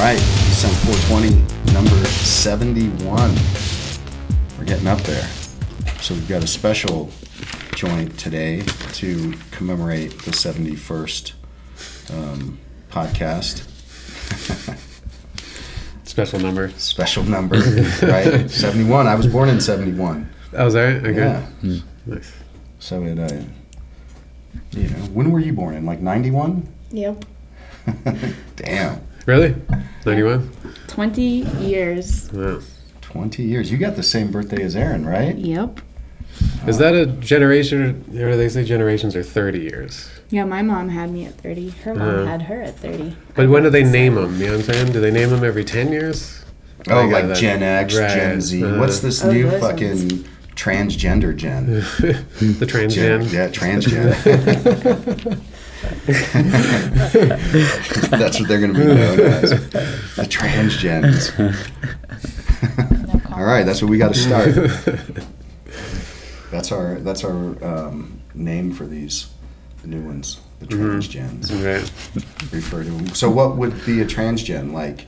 right, Sun 420, number 71. We're getting up there. So we've got a special joint today to commemorate the 71st um, podcast. Special number. Special number, right? 71. I was born in 71. Oh, is that right? Okay. Yeah. Nice. So it, uh, you know, when were you born in? Like 91? Yep. Damn. Really? 91? 20 years. Wow. 20 years. You got the same birthday as Aaron, right? Yep. Is that a generation, or they say generations are 30 years? Yeah, my mom had me at 30. Her mom Uh. had her at 30. But when do they name them? You know what I'm saying? Do they name them every 10 years? Oh, Like, uh, like that- Gen X, Gen right, Z. uh-huh. What's this Oh, new those fucking transgender gen? the Gen- Yeah, transgen. That's what they're going to be known as. The transgens. All right, that's what we got to start. That's our that's our um, name for these the new ones, the transgens. Right. Refer to them. So, what would be a transgen? Like,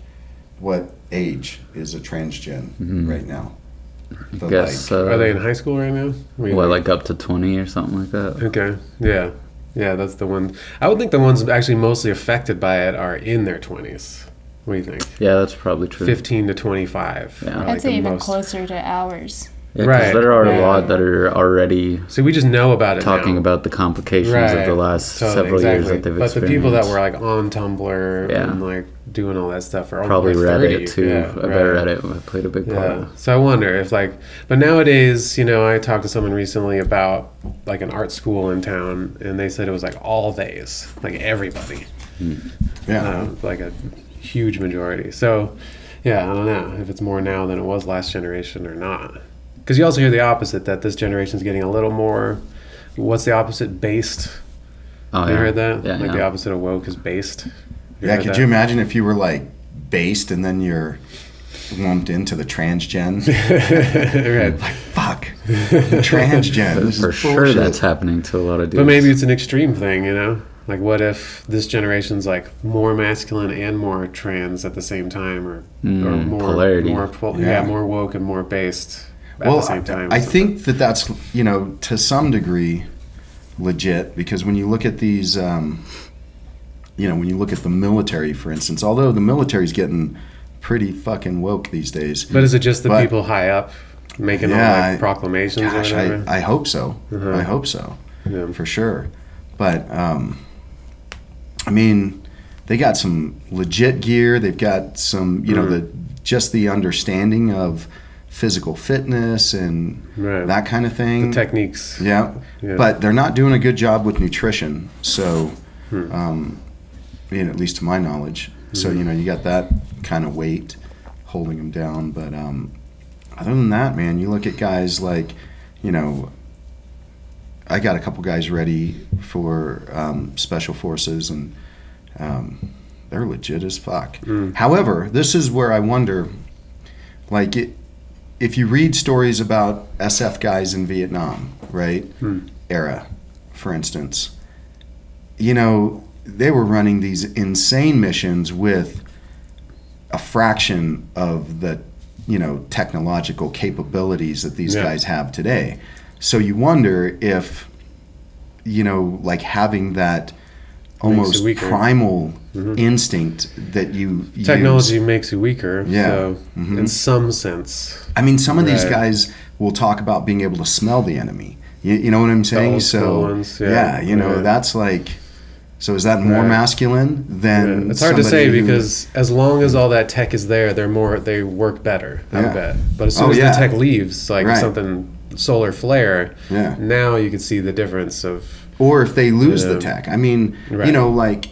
what age is a transgen right now? The, guess like- uh, Are they in high school right now? We- what like up to 20 or something like that Okay. Yeah. Yeah, that's the one. I would think the ones actually mostly affected by it are in their 20s. What do you think? yeah that's probably true 15 to 25. Yeah. I'd like, say even most- closer to ours. Yeah, 'cause Right, there are right. a lot that are already So we just know about it talking now. about the complications of the last Totally, several years that they've But the people that were like on Tumblr Yeah. and like doing all that stuff are probably Reddit 30. too Yeah, I bet right. Reddit played a big part Yeah. of. So I wonder if like, but nowadays, you know, I talked to someone recently about like an art school in town, and they said it was like all days, like everybody, yeah. uh, like a huge majority. So, yeah, I don't know if it's more now than it was last generation or not. Because you also hear the opposite that this generation is getting a little more. What's the opposite? Based. oh you yeah heard that? yeah, like yeah. the opposite of woke is based. You yeah, could that? you imagine if you were like based and then you're lumped into the transgen? right. Like fuck, transgen. This for is sure bullshit. that's happening to a lot of dudes But maybe it's an extreme thing, you know? Like, what if this generation's like more masculine and more trans at the same time, or, or Mm, more polarity. more pol- Yeah. yeah. more woke and more based at well, the same time? I, I think that that's you know to some degree legit because when you look at these, um, you know, when you look at the military, for instance, although the military's getting pretty fucking woke these days. But is it just the But- people high up making Yeah, all like I- proclamations Gosh, or whatever? I, I hope so. Uh-huh. I hope so yeah. for sure. But um, I mean, they got some legit gear. They've got some, you know, Mm-hmm. the just the understanding of physical fitness and Right. that kind of thing. the techniques. Yeah. Yeah. But they're not doing a good job with nutrition. So, Hmm. um, you know, at least to my knowledge. So, Hmm. you know, you got that kind of weight holding them down. But um, other than that, man, you look at guys like, you know, I got a couple guys ready for um, special forces and um, they're legit as fuck. Mm. However, this is where I wonder, like, it, if you read stories about SF guys in Vietnam, right, Hmm. era, for instance, you know, they were running these insane missions with a fraction of the, you know, technological capabilities that these Yeah. guys have today. So you wonder if, you know, like having that almost primal Mhm. instinct that you use- Technology makes you weaker. Yeah. So, Mhm. in some sense. I mean, some of these guys will talk about being able to smell the enemy. You, you know what I'm saying? so ones, yeah. you know Right. that's like. So is that more Right. masculine than? Yeah, It's hard to say who- because as long as all that tech is there, they're more they work better. I Yeah. bet. But as soon Oh, as yeah. the tech leaves, like Right. something solar flare, Yeah. now you can see the difference of or if they lose the tech. I mean, you know, like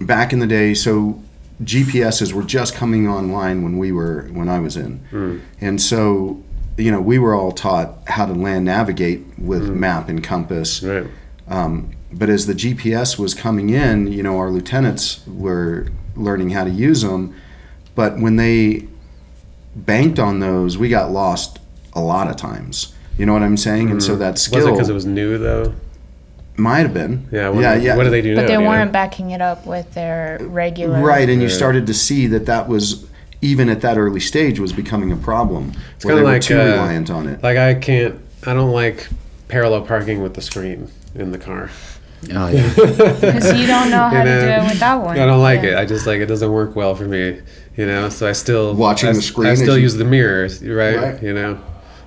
back in the day, so GPSs were just coming online when we were when I was in, Mm. and so you know we were all taught how to land navigate with Mm. map and compass. right. Um, but as the GPS was coming in, you know, our lieutenants were learning how to use them. But when they banked on those, we got lost a lot of times. You know what I'm saying? And so that skill Was it because it was new though? Might have been. Yeah. What, yeah, yeah. What do they do But now? they weren't know? backing it up with their regular. Right, and you Yeah. started to see that that was even at that early stage was becoming a problem. It's kind of like too uh, reliant on it. Like I can't. I don't like parallel parking with the screen in the car. Oh yeah. Because you don't know how You to do it with that one. I don't like Yeah. it. I just like it doesn't work well for me. You know, so I still Watching I, the screen I as still you- use the mirrors, right? Right. You know,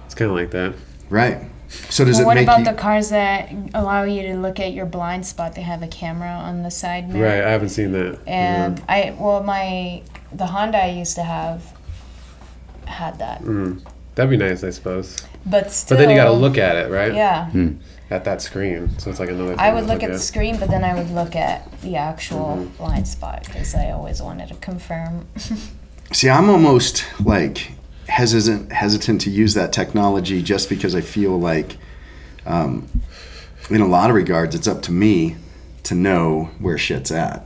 it's kind of like that. Right. So does Well, it what make about you? the cars that allow you to look at your blind spot? They have a camera on the side mirror. Right. I haven't seen that. And I well my the Honda I used to have had that. Mm. That'd be nice, I suppose. But still But then you got to look at it, right? Yeah. Hmm. At that screen, so it's like another. Thing I would to look at the screen, but then I would look at the actual blind spot because I always wanted to confirm. See, I'm almost like hesitant hesitant to use that technology just because I feel like, um, in a lot of regards, it's up to me to know where shit's at.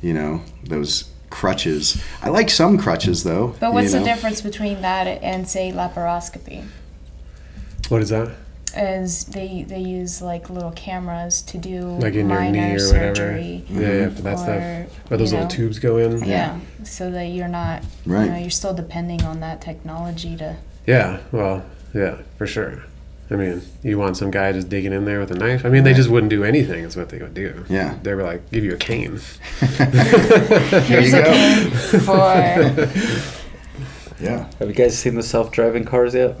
You know, those crutches. I like some crutches though. But what's you the difference between that and say laparoscopy? What is that? Is they they use like little cameras to do Like in your minor knee or surgery. whatever. Yeah, yeah, for that or, stuff. Where those you little know, tubes go in. Yeah. so that you're not, Right. you know, you're still depending on that technology to. Yeah, well, yeah, for sure. I mean, you want some guy just digging in there with a knife? I mean, they just wouldn't do anything, is what they would do. Yeah. They were like, give you a cane. There you Here's a go. cane for Yeah. Have you guys seen the self-driving cars yet?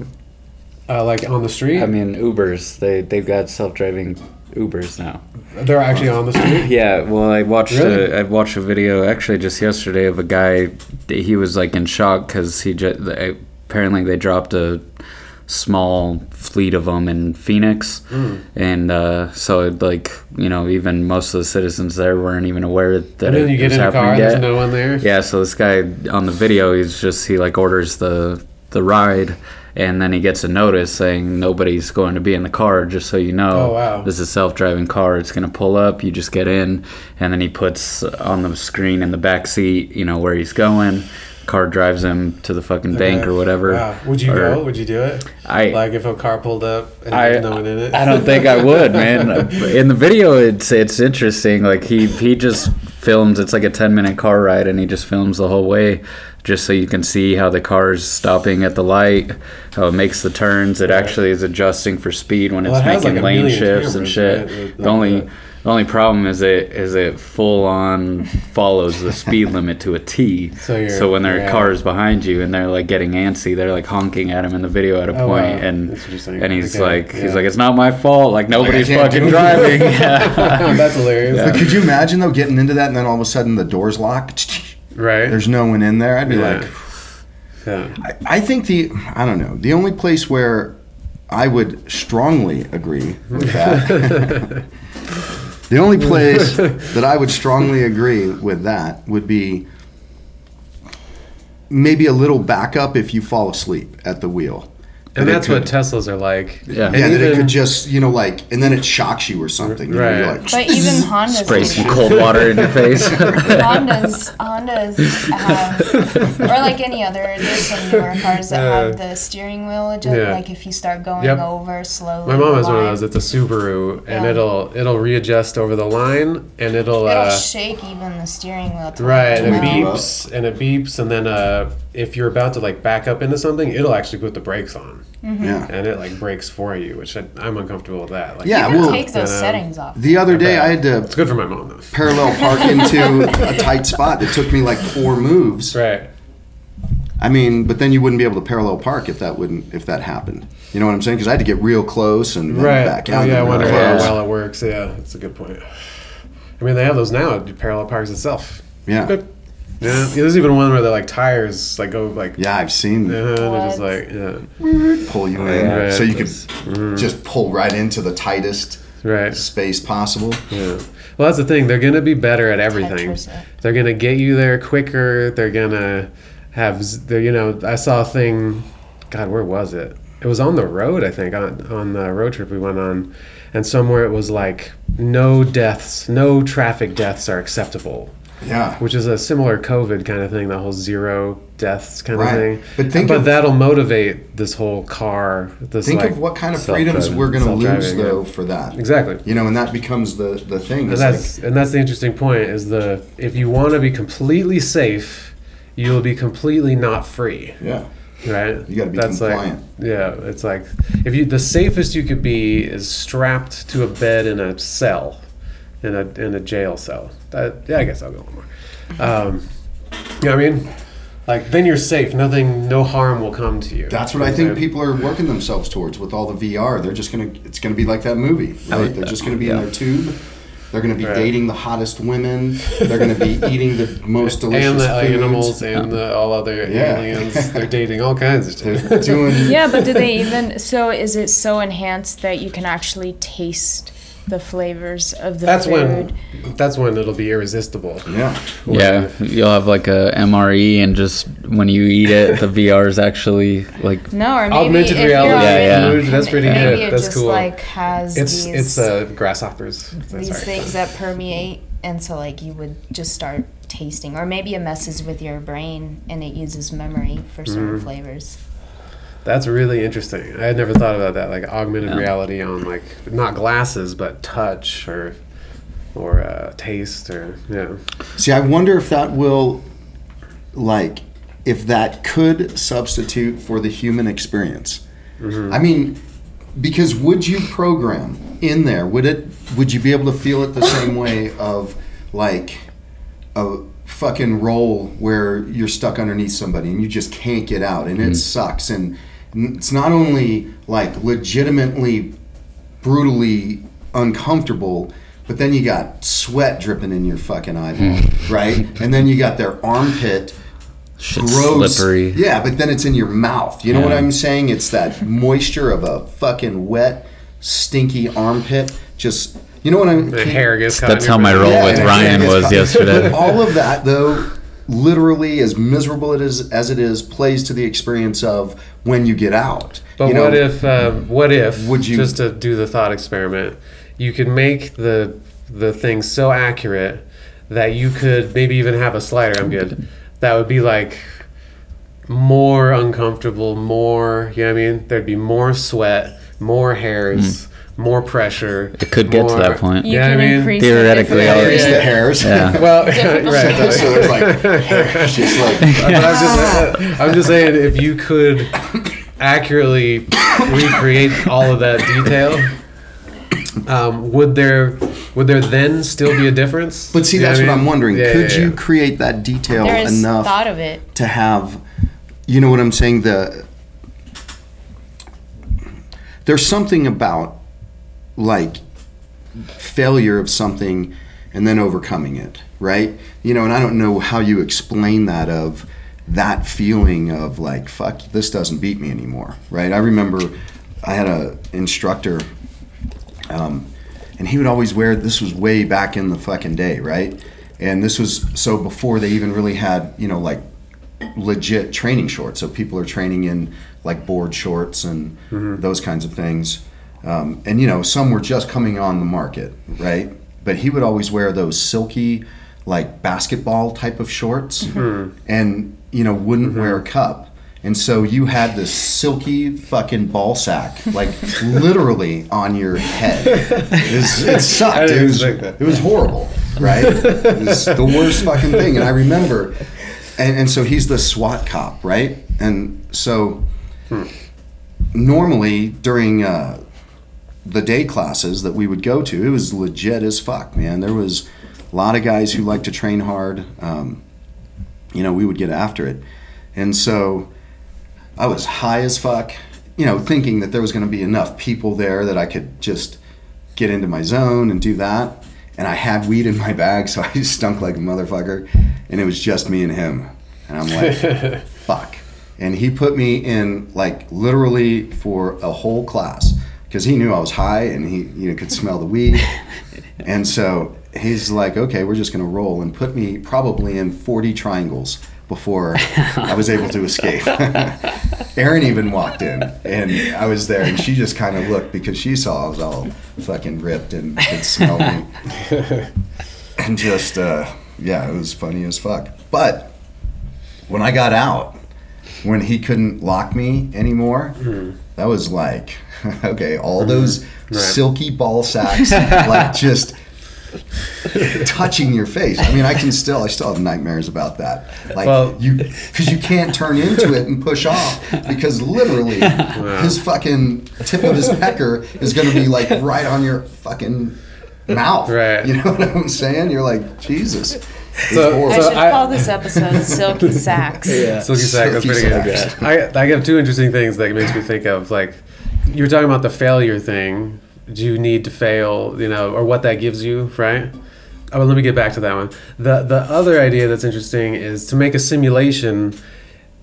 Uh, like on the street? I mean, Ubers. They they've got self-driving Ubers now. They're actually on the street? Yeah, well, I watched Really? a, I watched a video actually just yesterday of a guy. He was like in shock because he just, apparently they dropped a small fleet of them in Phoenix, Mm. and uh, so it, like you know even most of the citizens there weren't even aware that And then it you get was in a car, yet. there's no one there? Yeah, so this guy on the video, he's just he like orders the the ride, and then he gets a notice saying nobody's going to be in the car. Just so you know, Oh, wow. this is a self driving car. It's gonna pull up. You just get in, and then he puts on the screen in the back seat, you know where he's going. Car drives him to the fucking bank or whatever. Wow. Would you Or- go? Would you do it? I Like if a car pulled up and I- no one in it? I don't think I would, man. In the video, it's it's interesting. Like he he just films. It's like a ten minute car ride, and he just films the whole way, just so you can see how the car's stopping at the light, how it makes the turns. It actually is adjusting for speed when Well, it's it making like, lane shifts and shit. right? The only Like the only problem is it is it full on follows the speed limit to a T. So so when there yeah. are cars behind you and they're like getting antsy, they're like honking at him in the video at a Oh, point, wow. and That's what you're saying. and he's Okay, like he's like it's not my fault. Like nobody's can't fucking driving. Yeah. That's hilarious. Yeah. Could you imagine though getting into that and then all of a sudden the door's locked? Right? There's no one in there. I'd be Yeah. like, yeah. I, I think the I don't know the only place where I would strongly agree with that. the only place that I would strongly agree with that would be maybe a little backup if you fall asleep at the wheel. And That it that's what Teslas are like. Yeah. And Yeah, that it even- could just you know like, and then it shocks you or something. You know, you're Right. like, But even Hondas Spray some that. cold water in your face. Hondas, Hondas have, or like any other, there's some newer cars that Uh, have the steering wheel adjust. yeah. Like if you start going Yep. over slowly. My mom has one of those. It's a Subaru, and Yeah. it'll it'll readjust over the line, and it'll, It'll uh, shake even the steering wheel. right, and it beeps, and it beeps, and then uh, if you're about to like back up into something, it'll actually put the brakes on, mm-hmm. yeah. and it like breaks for you, which I, I'm uncomfortable with that. Like, Yeah, Even well, takes those settings off. The other day I had to it's good for my mom though. parallel park into a tight spot that took me like four moves. Right. I mean, but then you wouldn't be able to parallel park if that wouldn't if that happened. You know what I'm saying? Because I had to get real close and Right. back oh out. yeah, I and wonder real how close. well it works. Yeah, that's a good point. I mean, they have those now. Parallel parks itself. Yeah, Good. Yeah. There's even one where the like tires like go like. yeah, I've seen Uh, they're just like yeah. pull you in, yeah. so you could Mm-hmm. just pull right into the tightest Right. space possible. Yeah. Well, that's the thing. They're gonna be better at everything. Tetris it. They're gonna get you there quicker. They're gonna have. z- They're, you know, I saw a thing. God, where was it? It was on the road, I think, on on the road trip we went on, and somewhere it was like no deaths, no traffic deaths are acceptable. Yeah. which is a similar COVID kind of thing, the whole zero deaths kind Right. of thing. But think but of- that'll motivate this whole car. This Think like, of what kind of freedoms we're going to lose self-driving, yeah. though for that. Exactly. You know, and that becomes the the thing. And that's like, and that's the interesting point is the if you want to be completely safe, you'll be completely not free, yeah. right? You gotta be That's compliant. Like, yeah, it's like if you the safest you could be is strapped to a bed in a cell, in a in a jail cell. That yeah, I guess I'll go one more. Um, you know what I mean? Like then you're safe. Nothing, no harm will come to you. That's what I think people are working themselves towards with all the VR. They're just gonna it's gonna be like that movie, right? They're just gonna be in their tube. They're gonna be Right. dating the hottest women. They're gonna be eating the most delicious and the foods. animals and the, all other Yeah. aliens. They're dating all kinds of stuff. Doing Yeah, but do they even? So is it so enhanced that you can actually taste the flavors of the That's food? when that's when it'll be irresistible. yeah. Yeah, you'll have like a MRE, and just when you eat it, the VR is actually like No, or maybe Augmented reality Yeah, yeah. food. That's pretty maybe good. it That's just cool. like has it's these it's uh, grasshoppers. these Sorry. things that permeate, and so like you would just start tasting, or maybe it messes with your brain and it uses memory for certain Mhm. flavors. That's really interesting. I had never thought about that. Like augmented Yeah. reality on like not glasses but touch or or uh, taste or yeah. See, I wonder if that will, like, if that could substitute for the human experience. I mean, because would you program in there? Would it? Would you be able to feel it the same way of like a fucking role where you're stuck underneath somebody and you just can't get out and it sucks and it's not only like legitimately brutally uncomfortable, but then you got sweat dripping in your fucking eyeball, hmm. right? And then you got their armpit shit's gross. slippery. Yeah, but then it's in your mouth. You know what I'm saying? It's that moisture of a fucking wet, stinky armpit. Just you know what I'm. The hair gets caught. That's how my brain. roll with and Ryan was fu- yesterday. All of that, though, literally as miserable it is as it is, plays to the experience of when you get out. But you know, what if um, what if Would you- just to do the thought experiment, you could make the the thing so accurate that you could maybe even have a slider. I'm good. That would be like more uncomfortable, more. You know what I mean? There'd be more sweat, more hairs, more pressure. It could get to that point. You Yeah, I can mean, increase theoretically, the already- It's the hairs. Yeah. Well, right. so there's like hairs just like But I'm just, I'm just saying, if you could accurately recreate all of that detail, um, would there would there then still be a difference? But see, You know that's I what? I'm wondering. Yeah, Could yeah, you create that detail There's enough thought of it. to have, you know what I'm saying? The there's something about like failure of something and then overcoming it, right? You know, and I don't know how you explain that of that feeling of like fuck this doesn't beat me anymore, right? I remember I had a instructor um, and he would always wear this was way back in the fucking day, right? And this was so before they even really had, you know, like legit training shorts. So people are training in like board shorts and those kinds of things. Um, and you know, some were just coming on the market, right? But he would always wear those silky, like basketball type of shorts, and you know, wouldn't wear a cup. And so you had this silky fucking ball sack, like literally on your head. It, was, it sucked. It was, it was horrible, right? it was the worst fucking thing. And I remember, and, and so he's the SWAT cop, right? And so normally during uh, the day classes that we would go to, it was legit as fuck, man. There was a lot of guys who like to train hard. Um, you know, we would get after it. And so I was high as fuck, you know, thinking that there was going to be enough people there that I could just get into my zone and do that. And I had weed in my bag, so I stunk like a motherfucker. And it was just me and him. And I'm like, fuck. And he put me in like literally for a whole class because he knew I was high and he you know could smell the weed. And so he's like, okay, we're just gonna roll and put me probably in 40 triangles before I was able to escape. Erin even walked in and I was there and she just kind of looked because she saw I was all fucking ripped and could smell me. And just, uh, yeah, it was funny as fuck. But when I got out, when he couldn't lock me anymore, that was like, okay, all mm-hmm. those Right. silky ball sacks, like just touching your face. I mean, I can still, I still have nightmares about that. Like Well- you, because you can't turn into it and push off because literally his fucking tip of his pecker is going to be like right on your fucking mouth. Right. You know what I'm saying? You're like Jesus. It's So- I so- should I- call this episode "Silky Sacks." Silky sack, that's Silky pretty good. sacks. I, I have two interesting things that makes me think of like you were talking about the failure thing. Do you need to fail, you know, or what that gives you, right? Oh, well, let me get back to that one. The the other idea that's interesting is to make a simulation.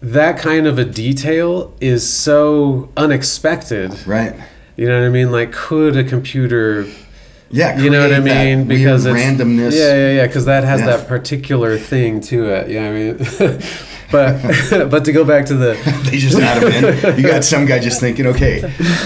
That kind of a detail is so unexpected. right. You know what I mean? Like, could a computer Yeah. you know what I mean? Because it's randomness. Yeah, yeah, yeah. Because that has Yeah. that particular thing to it. You know what I mean? but but to go back to the They just add them in. You got some guy just thinking, okay,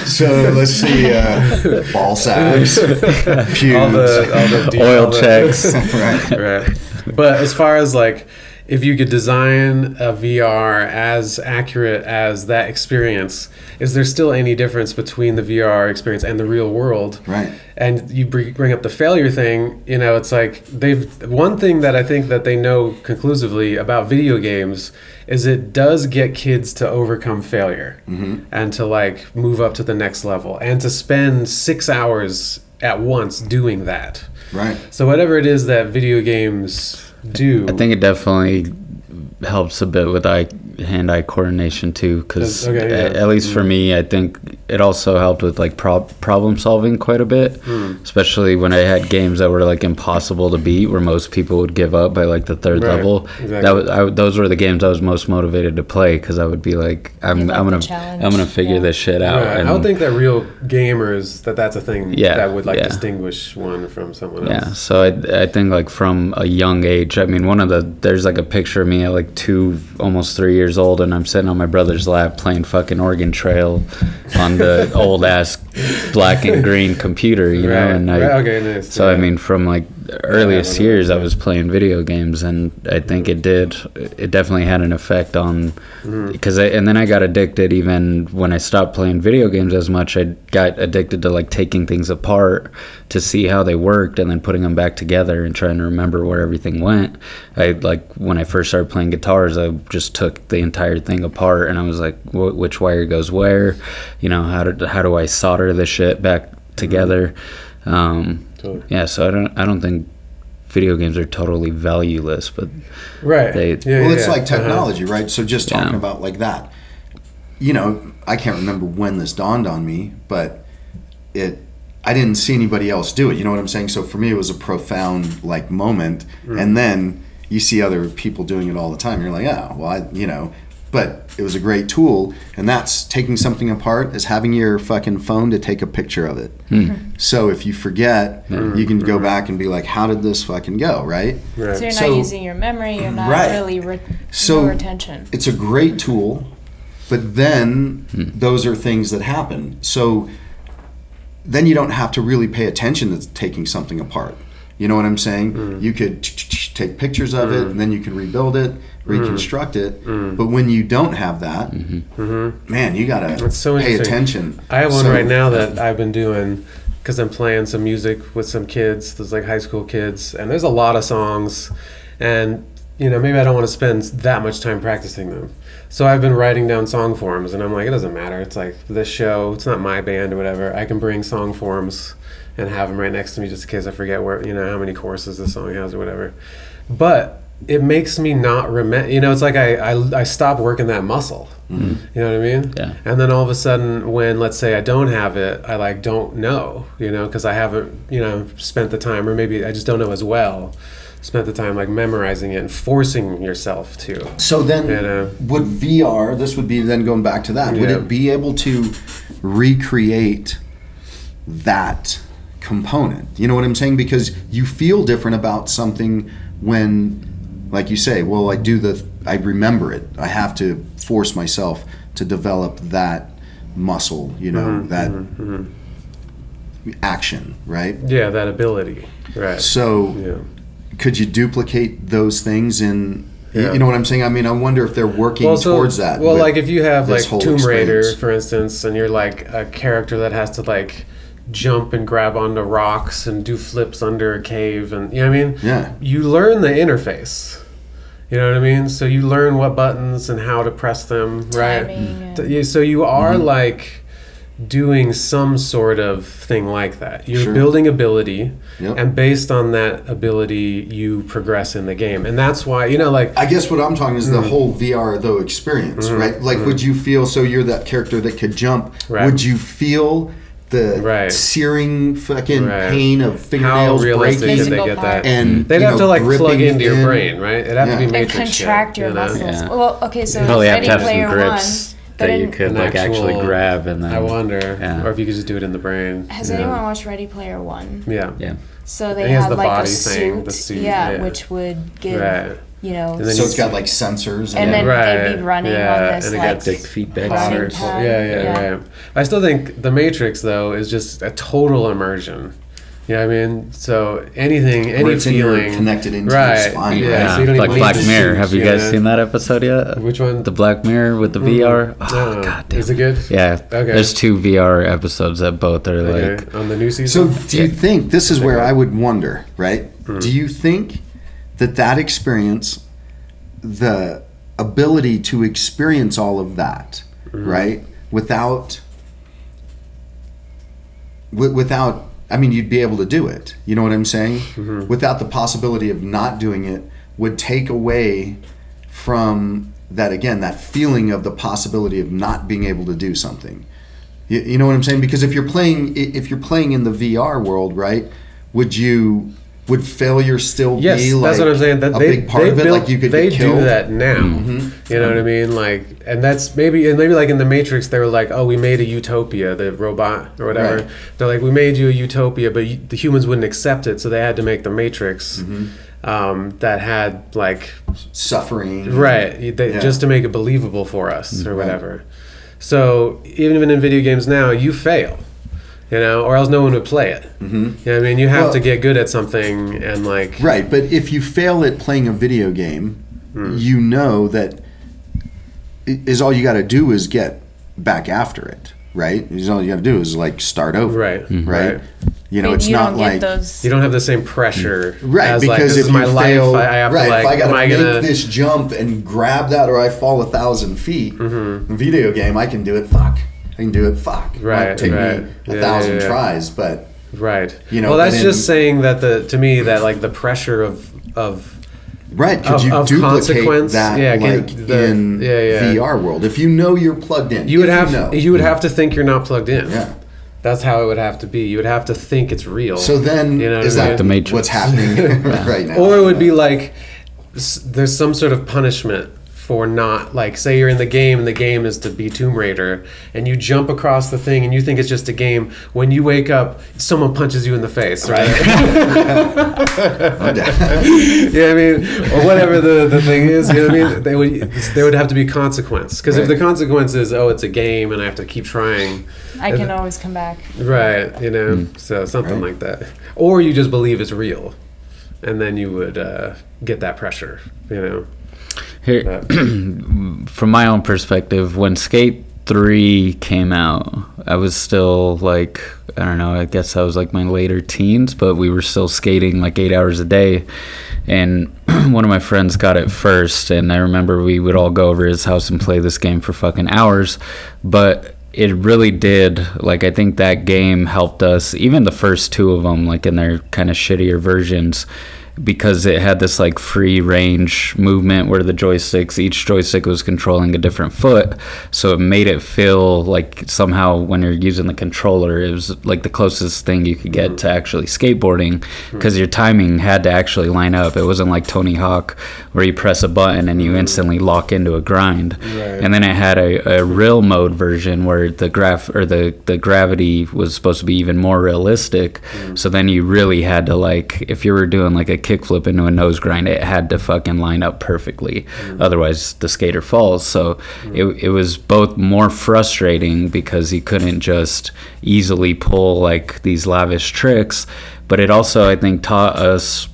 so let's see, uh, ball sacks, pubes. all the all the de- Oil all the- checks. right. right. But as far as like if you could design a VR as accurate as that experience, is there still any difference between the VR experience and the real world? Right. And you bring up the failure thing, you know, it's like they've one thing that I think that they know conclusively about video games is it does get kids to overcome failure mm-hmm. and to like move up to the next level and to spend 6 hours at once doing that. Right. So whatever it is that video games do, I think it definitely helps a bit with eye hand-eye coordination too, because okay, yeah. at least for mm. me, I think it also helped with like prob- problem solving quite a bit, Hmm. especially when I had games that were like impossible to beat, where most people would give up by like the third Right, level. exactly. That was I, those were the games I was most motivated to play because I would be like, I'm, I'm gonna challenge, I'm gonna figure yeah. this shit out. Right. And I would think that real gamers that that's a thing Yeah, that would like yeah. distinguish one from someone else. Yeah, so I, I think like from a young age, I mean, one of the there's like a picture of me at like two, almost three years old, and I'm sitting on my brother's lap playing fucking Oregon Trail on the old ass black and green computer, you know. And I, right, okay, nice, so I mean, from like earliest years, I was playing video games, and I think it did. It definitely had an effect on Mm-hmm. because I and then I got addicted. Even when I stopped playing video games as much, I got addicted to like taking things apart to see how they worked, and then putting them back together and trying to remember where everything went. I like when I first started playing guitars, I just took the entire thing apart, and I was like, wh- which wire goes where? You know, how do how do I solder this shit back together? Um, Totally. yeah, so I don't I don't think video games are totally valueless, but Right. They- yeah, well, yeah, it's yeah. like Uh-huh. technology, right? So just talking Yeah. about like that, you know, I can't remember when this dawned on me, but it, I didn't see anybody else do it. You know what I'm saying? So for me, it was a profound like moment, Mm. and then you see other people doing it all the time. You're like, oh, well, I, you know. But it was a great tool, and that's taking something apart is having your fucking phone to take a picture of it. Hmm. So if you forget, hmm. you can go back and be like, "How did this fucking go?" Right? Right. So you're So- not using your memory. You're not Right. really re- So- no retention. it's a great tool, but then hmm. those are things that happen. So then you don't have to really pay attention to taking something apart. You know what I'm saying? Mm. You could take pictures of it, mm. and then you can rebuild it, mm. reconstruct it. But when you don't have that, mm-hmm. Mm-hmm. man, you gotta so pay attention. I have one So- right now that I've been doing because I'm playing some music with some kids. There's like high school kids, and there's a lot of songs, and you know maybe I don't want to spend that much time practicing them. So I've been writing down song forms, and I'm like, it doesn't matter. It's like this show. It's not my band or whatever. I can bring song forms and have them right next to me just in case I forget where you know how many courses the song has or whatever. But it makes me not remember. You know, it's like I I, I stop working that muscle. Mm-hmm. You know what I mean? Yeah. And then all of a sudden, when let's say I don't have it, I like don't know, you know, because I haven't, you know, spent the time, or maybe I just don't know as well, spent the time like memorizing it and forcing yourself to. So then, You know. would VR? This would be then going back to that. Would it be able to recreate that component? You know what I'm saying? Because you feel different about something when, like you say, well, I do the, I remember it. I have to force myself to develop that muscle. You know mm-hmm, that mm-hmm, mm-hmm. action, right? Yeah, that ability, right? So yeah. could you duplicate those things in? you- Yeah. You know what I'm saying? I mean, I wonder if they're working so- towards that. Well, like if you have like Tomb Raider, experience. for instance, and you're like a character that has to like jump and grab onto rocks and do flips under a cave, and you know what I mean? Yeah. You learn the interface. You know what I mean? So you learn what buttons and how to press them, right? Timing Th- So you are Mm-hmm. like doing some sort of thing like that. You're Sure. building ability, Yep. and based on that ability, you progress in the game, and that's why you know, like I guess what I'm talking is Mm. the whole VR though experience, Mm-hmm. right? Like, would you feel so you're that character that could jump? Right. Would you feel the Right. searing fucking Right. pain of fingernails realistic breaking? did they get that? And, They'd you have know, to like plug into your in. brain, right? It'd have to Yeah. be And and matrix contract shit, your you know? muscles. Yeah. Well, okay, so You probably have Ready to have some Player grips One. that but you could An like actually grab and then. I wonder, Yeah. or if you could just do it in the brain. Has yeah. anyone watched Ready Player One? Yeah. Yeah. So they he has have the like body a thing, suit, the suit, yeah, yeah. which would give Right. You know. And then So it's got like sensors. And then Right. they'd be running Yeah, on this and it like got Thick feedback running sensors. pad. Yeah, yeah, Yeah. right. I still think the Matrix though is just a total immersion. You know I mean? So anything, any Where it's in feeling connected into your right? spine, Yeah, Yeah, so you like Black Mirror. Have you guys know? seen that episode yet? Which one? The Black Mirror with the VR. Mm-hmm. Oh, No. god damn. Is it good? Yeah. Okay. There's two VR episodes that both are like. On the new season. So do you think this is where Okay. I would wonder, right? Mm. Do you think that that experience, the ability to experience all of that, mm-hmm. right, without, wi- without, I mean, you'd be able to do it. You know what I'm saying? Mm-hmm. Without the possibility of not doing it, would take away from that again that feeling of the possibility of not being able to do something. You, you know what I'm saying? Because if you're playing, if you're playing in the VR world, right? Would you? Would failure still Yes, be like that's what I'm saying. That a they, big part they of it? built- like you could they do that now. Mm-hmm. You know what I mean? Like, and that's maybe and maybe like in the Matrix, they were like, "Oh, we made a utopia, the robot or whatever." Right. They're like, "We made you a utopia, but you, the humans wouldn't accept it, so they had to make the Matrix Mm-hmm. um, that had like suffering. right they, Yeah. just to make it believable for us or Right. whatever." So even in video games now, you fail. You know, or else no one would play it. Mm-hmm. You know what I mean? You have Well- to get good at something and like Right, but if you fail at playing a video game, Hmm. you know that is all you got to do is get back after it. Right, is all you got to do is like start over. right, Right. right. You know, Maybe it's you not like get those. You don't have the same pressure, Right, As because like, this if is my you life. I have right, to like, if I gotta am I make gonna? this jump and grab that, or I fall a thousand feet, Mm-hmm. video game, I can do it. Fuck, I can do it. Fuck, it might Right, take right. me a Yeah, thousand yeah, yeah. tries, but right. you know, well, that's but just in- saying that the to me that like the pressure of of right? Could Of- you of duplicate consequence, that yeah, can- like the- in yeah, yeah. VR world? If you know you're plugged in, you would if have know. you would have to think you're not plugged in. yeah. That's how it would have to be. You would have to think it's real. So then, You know what is I mean? that The Matrix. what's happening right now? or it would be like s- there's some sort of punishment for not like say you're in the game and the game is to be Tomb Raider and you jump across the thing and you think it's just a game when you wake up someone punches you in the face right yeah I mean or whatever the, the thing is you know what I mean they would there would have to be consequence because if the consequence is oh it's a game and I have to keep trying I can always come back. Right, you know, so something Right. like that. Or you just believe it's real, and then you would uh, get that pressure, you know. Here, from my own perspective, when Skate 3 came out, I was still like, I don't know, I guess I was like my later teens, but we were still skating like eight hours a day. And one of my friends got it first, and I remember we would all go over his house and play this game for fucking hours. But it really did, like, I think that game helped us, even the first two of them, like in their kind of shittier versions because it had this like free range movement where the joysticks each joystick was controlling a different foot. So it made it feel like somehow when you're using the controller it was like the closest thing you could get mm-hmm. to actually skateboarding mm-hmm. because your timing had to actually line up. It wasn't like tony hawk where you press a button and you mm-hmm. instantly lock into a grind. Right. and then it had a, a real mode version where the graph or the, the gravity was supposed to be even more realistic. So then you really had to like if you were doing like a kickflip into a nose grind, it had to fucking line up perfectly. Mm. Otherwise the skater falls. So mm. it, it was both more frustrating because he couldn't just easily pull like these lavish tricks, but it also I think taught us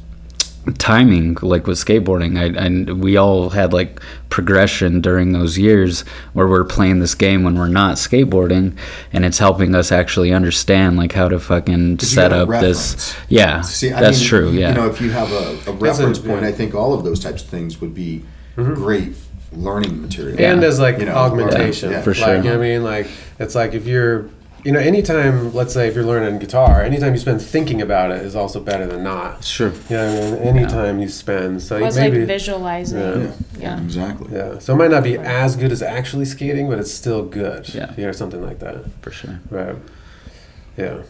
timing like with skateboarding I, and we all had like progression during those years where we're playing this game when we're not skateboarding and it's helping us actually understand like how to fucking set got a up this yeah See, I that's mean, true yeah You know, if you have a, a reference point, yeah. I think all of those types of things would be mm-hmm. great learning material. Yeah. and as like You know, augmentation yeah, for like, sure. you know what i mean like it's like if you're you know anytime let's say if you're learning guitar anytime you spend thinking about it is also better than not sure you know I mean? anytime you spend so was maybe like visualizing. Yeah. Yeah. Exactly. yeah so it might not be as good as actually skating but it's still good Yeah. you know something like that for sure right yeah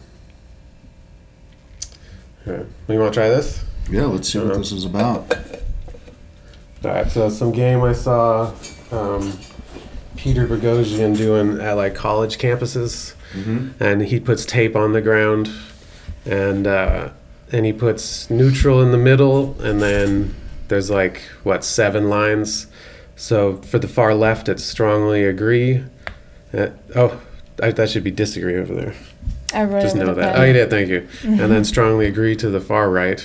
Right. You want to try this? Yeah, let's see what Uh-huh. this is about. All right, so some game I saw um, Peter Boghossian doing at like college campuses, hmm and he puts tape on the ground, and uh, and he puts neutral in the middle, and then there's like what seven lines. So for the far left, it's strongly agree. Uh, oh, I, that should be disagree over there. I wrote Just know that. Oh, you did. Thank you. And then strongly agree to the far right.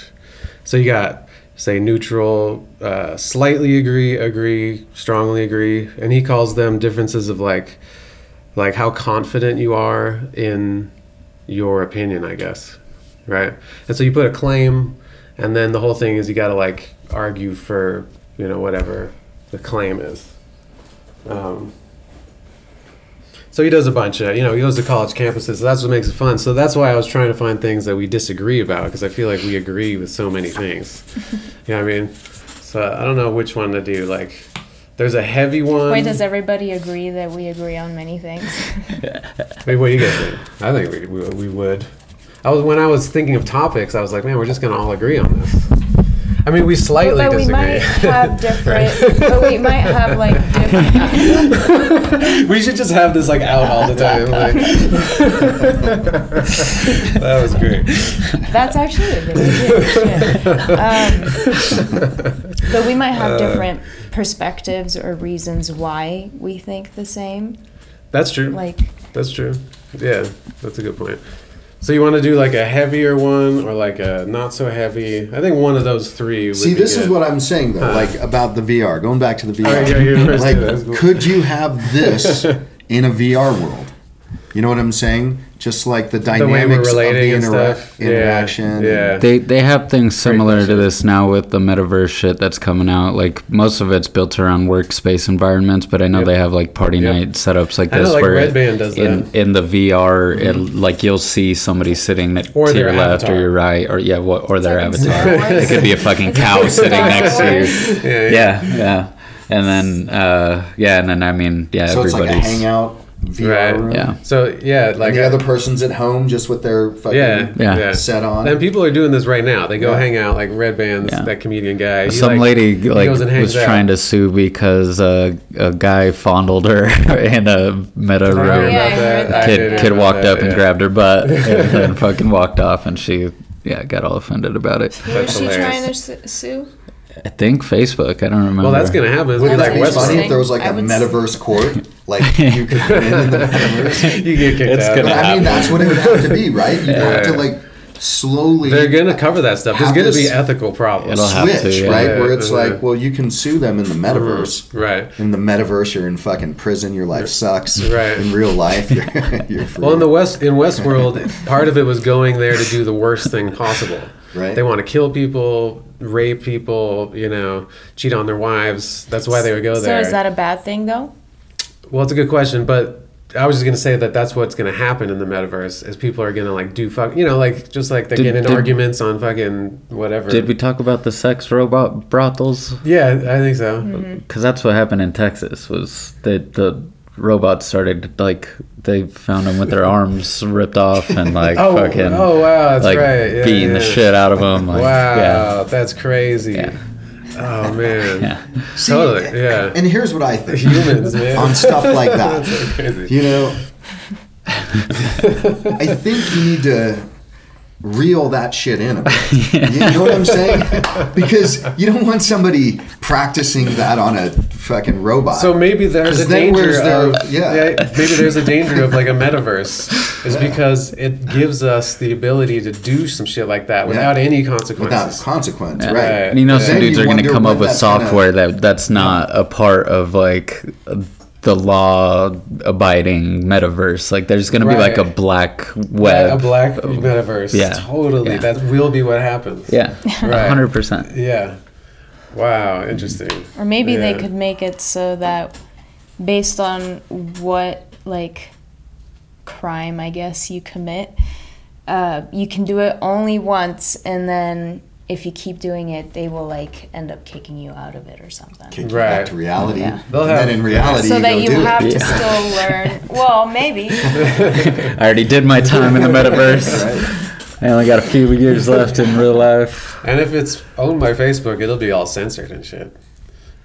So you got say neutral, uh, slightly agree, agree, strongly agree, and he calls them differences of like, like how confident you are in your opinion, I guess, right? And so you put a claim, and then the whole thing is you got to like argue for you know whatever the claim is. Um, so he does a bunch of, you know, he goes to college campuses. So that's what makes it fun. So that's why I was trying to find things that we disagree about because I feel like we agree with so many things. you know what I mean? So I don't know which one to do. Like, there's a heavy one. Wait, does everybody agree that we agree on many things? Wait, what do you guys think? I think we, we, we would. I was when I was thinking of topics, I was like, man, we're just gonna all agree on this. I mean, we slightly but we disagree. might have different. but we might have like different. we should just have this like out all the time. Like, that was great. That's actually a good idea. Um, but we might have different perspectives or reasons why we think the same. That's true. Like, That's true. Yeah, that's a good point. So you want to do like a heavier one or like a not so heavy? I think one of those three. Would See, this is what I'm saying though, Huh. like about the VR. Going back to the Oh, VR, yeah, yeah, like, cool. could you have this in a VR world? You know what I'm saying? Just like the the dynamics of the intera- interaction. Yeah. yeah. They they have things similar to this now with the metaverse shit that's coming out. Like most of it's built around workspace environments, but I know Yep. they have like party Yep. night setups like I know, this like where Redban does in that. Mm-hmm. in the VR, it, like you'll see somebody sitting ne- Or to their your left avatar. or your right, or yeah, what or their like avatar. It could be a fucking cow sitting next to you. Yeah, yeah. Yeah, yeah, and then uh, yeah, and then I mean yeah, So it's like a hangout VR Right. room. yeah. So yeah, like Like the I- other person's at home just with their fucking yeah, Yeah. yeah. set on. And people are doing this right now. They go Yeah. hang out like Redban, Yeah. that comedian guy. he, Some like- lady like goes and hangs was out. trying to sue because uh, a guy fondled her in a meta I room. yeah, I about heard that. that. I kid kid walked that, up and yeah. grabbed her butt and then fucking walked off and she yeah got all offended about it who That's she trying to su- sue? I think facebook i don't remember Well, that's gonna happen. It's Wouldn't that be be like That's funny if there was like I a would s- metaverse court? Like you could win in the metaverse. you get kicked It's out. gonna But I mean, that's what it would have to be, right? You'd have to like slowly They're gonna cover that stuff. There's gonna be ethical problems. It'll have to, switch, yeah. right? Yeah, Where it's yeah. like, well, you can sue them in the mm-hmm. metaverse. Right. In the metaverse, you're in fucking prison. Your life sucks. Right. In real life, you're, you're free. Well, in the West, in Westworld, part of it was going there to do the worst thing possible. Right. They want to kill people, rape people, you know, cheat on their wives. That's why they would go there. So there. is that a bad thing though? well, it's a good question, but I was just gonna say that that's what's gonna happen in the metaverse is people are gonna like do fuck, you know, like just like they Did- get in did- arguments on fucking whatever. did we talk about the sex robot brothels Yeah, I think so. Mm-hmm. because that's what happened in texas was that the robots started like they found them with their arms ripped off and like Oh, fucking oh wow, that's like right. Yeah, beating the yeah. shit out of them like, wow, yeah that's crazy. Yeah. Oh man. yeah See, Totally. Yeah. And here's what I think Humans, man. on stuff like that. That's so crazy. You know, I think you need to reel that shit in a bit. You know what I'm saying? because you don't want somebody practicing that on a fucking robot. So maybe there's a danger where's their- of yeah. maybe there's a danger of like a metaverse is because it gives us the ability to do some shit like that without any without consequences. consequence, Yeah. right? Right. And you know, Yeah. some dudes are going to come up with that's gonna- software that that's not a part of like the law abiding metaverse. Like, there's going to be like a Right. black Yeah, web. a black metaverse. Yeah. Totally. Yeah. That will be what happens. yeah, Right. hundred percent. Yeah. Wow. Interesting. Or maybe they could make it so that based on what like crime I guess you commit, uh, you can do it only once and then if you keep doing it, they will like end up kicking you out of it or something. Kick you Right. back to reality. Yeah. They'll and have- then in reality, So you that go you do have it. to still learn. Well, maybe. I already did my time in the metaverse. Right? I only got a few years left in real life. And if it's owned by Facebook, it'll be all censored and shit.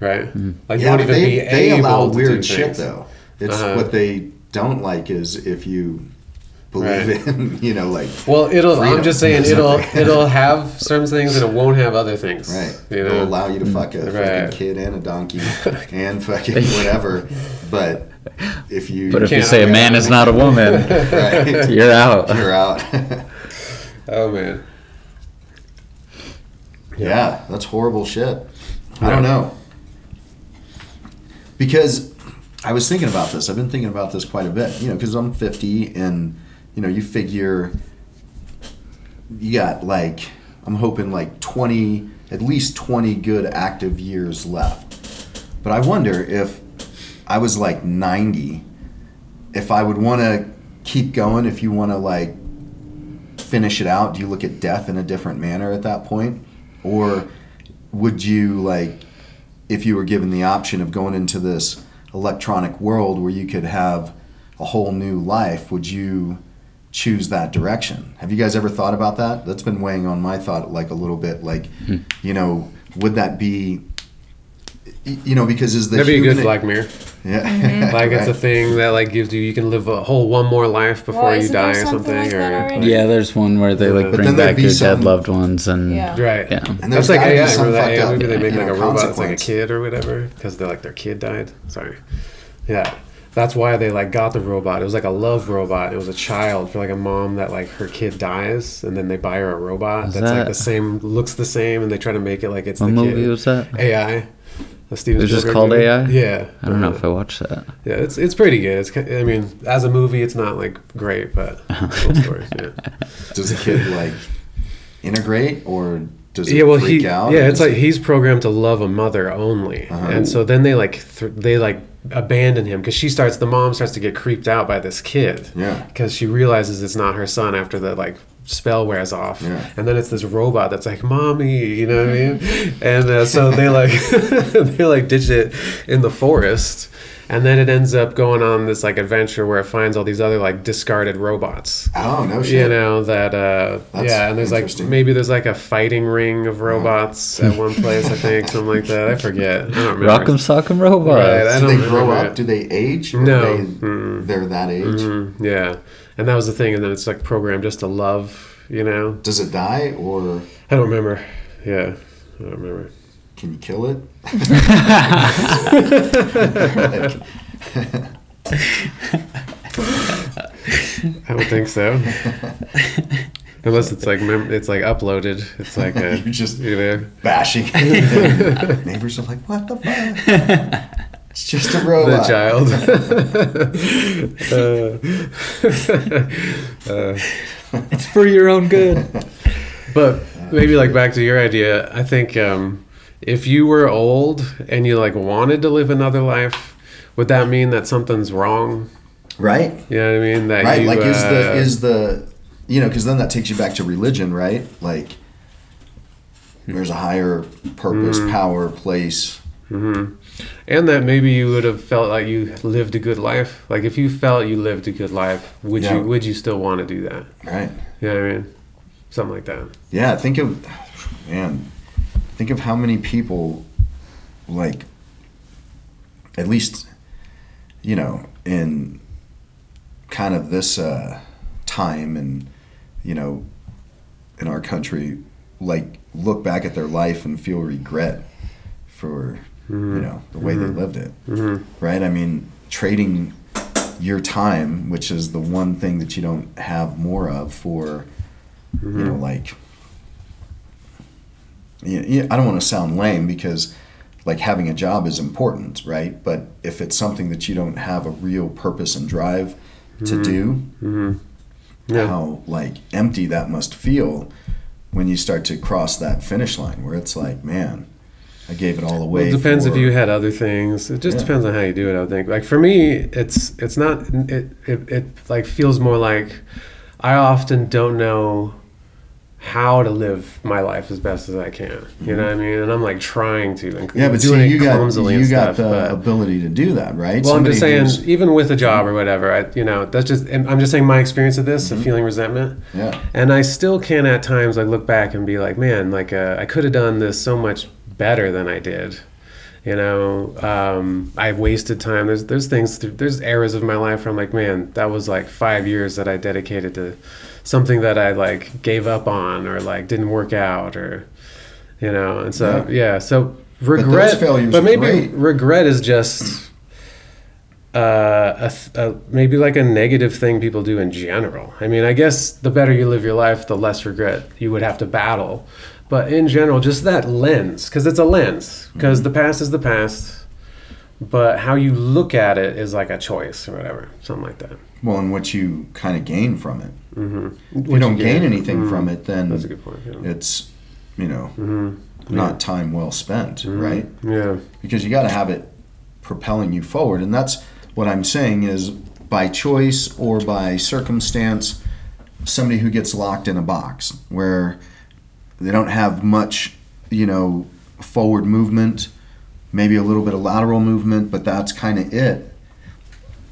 Right? Like you Yeah, won't even they, be they able allow to do weird shit though. It's Uh-huh. what they don't like is if you believe Right. in, you know, like Well, it'll. freedom I'm just saying it'll it'll have certain things and it won't have other things. right. You It'll know. allow you to fuck a mm, Right. fucking kid and a donkey and fucking whatever. But if you But if you say a man is not a woman, right, you're out. you're out. Oh man. Yeah, that's horrible shit. I don't know. Because I was thinking about this. I've been thinking about this quite a bit. You know, because I'm 50 and, you know, you figure you got like, I'm hoping like 20, at least 20 good active years left. But I wonder if I was like 90, if I would want to keep going, if you want to like finish it out, do you look at death in a different manner at that point? Or would you like if you were given the option of going into this electronic world where you could have a whole new life, would you choose that direction? Have you guys ever thought about that? That's been weighing on my thought like a little bit like, hmm. you know, would that be you know, because is the That'd be a good Black Mirror. Yeah. Mm-hmm. Like it's a Right. thing that like gives you you can live a whole one more life before Well, you die or something something. like or already? Yeah, there's one where they like bring back your some- dead loved ones and Yeah. Right. Yeah. And That's there's like gotta be AI. some Remember that fucked AI up, movie they make you like a robot that's like a kid or whatever because they're like their kid died. Sorry. Yeah. That's why they like got the robot. It was like a love robot. It was a child for like a mom that like her kid dies and then they buy her a robot Is that's like the same looks the same and they try to make it like it's What the movie kid. was that? AI. The Steven It was just called movie. AI? Yeah. I don't know Uh, if I watched that. Yeah, it's it's pretty good. It's I mean, as a movie, it's not like great, but cool story. Yeah. Does the kid like integrate or does it yeah, well, freak he out? yeah, it's like it- he's programmed to love a mother only, Uh-huh. and so then they like th- they like abandon him because she starts the mom starts to get creeped out by this kid. Yeah. because she realizes it's not her son after the like spell wears off, Yeah. and then it's this robot that's like mommy, you know what I mean? And uh, so they like they like ditch it in the forest. And then it ends up going on this like adventure where it finds all these other like discarded robots. Oh no shit. You know that uh That's yeah, and there's like maybe there's like a fighting ring of robots at one place, I think, something like that. I forget. I don't remember. Rock'em Sock'em Robots. Right, I Do they grow up? it. Do they age? Or No. they, they're that age. Mhm, yeah, and that was the thing, and then it's like programmed just to love. You know, Does it die or I don't remember. Yeah, I don't remember. Can you kill it? I don't think so. Unless it's like mem- it's like uploaded. It's like a You're just you know bashing. Neighbors are like, what the fuck? It's just a robot. the robot. child. uh, uh, It's for your own good. But maybe like back to your idea, I think um, if you were old and you like wanted to live another life, would that mean that something's wrong? Right? You know what I mean? That Right? you, like, is the uh, is the you know? Because then that takes you back to religion, right? Like, there's a higher purpose, Mm. power, place. Mm-hmm. and that maybe you would have felt like you lived a good life. Like if you felt you lived a good life, would Yeah. you would you still want to do that? Right? You know what I mean? Something like that. Yeah. Think of man. Think of how many people, like, at least, you know, in kind of this uh, time and you know in our country like look back at their life and feel regret for you mm-hmm. know the way they mm-hmm. lived it. Mm-hmm. Right? I mean trading your time which is the one thing that you don't have more of for you know like yeah, yeah, I don't want to sound lame because like having a job is important, right? But if it's something that you don't have a real purpose and drive to mm-hmm. do, mm-hmm. Yeah. how like empty that must feel when you start to cross that finish line where it's like, man, I gave it all Well, away. it depends if you had other things. It just Yeah. depends on how you do it. I would think. Like for me, it's it's not. It, it it like feels more like I often don't know how to live my life as best as I can. You know what I mean? And I'm like trying to. And Mm-hmm. Yeah, but doing you got you and got stuff. the but- ability to do that, right? well, I'm just saying, who's- even with a job or whatever, I, you know, that's just. I'm just saying my experience of this, of feeling resentment. yeah, And I still can at times like look back and be like, man, like uh, I could have done this so much better than I did. You know, um, I wasted time. There's there's things there's eras of my life where I'm like, man, that was like five years that I dedicated to something that I like gave up on or like didn't work out or you know. And so yeah, so regret, failures but maybe great. regret is just uh, a, th- a maybe like a negative thing people do in general. I mean, I guess the better you live your life, the less regret you would have to battle. But in general, just that lens, because it's a lens, because the past is the past, but how you look at it is like a choice or whatever, something like that. well, and what you kind of gain from it. Mm-hmm. If you don't gain anything from it, then That's a good point. Yeah. it's you know Mm-hmm. not time well spent, right? yeah. because you got to have it propelling you forward and that's what i'm saying is by choice or by circumstance somebody who gets locked in a box where they don't have much you know forward movement maybe a little bit of lateral movement but that's kind of it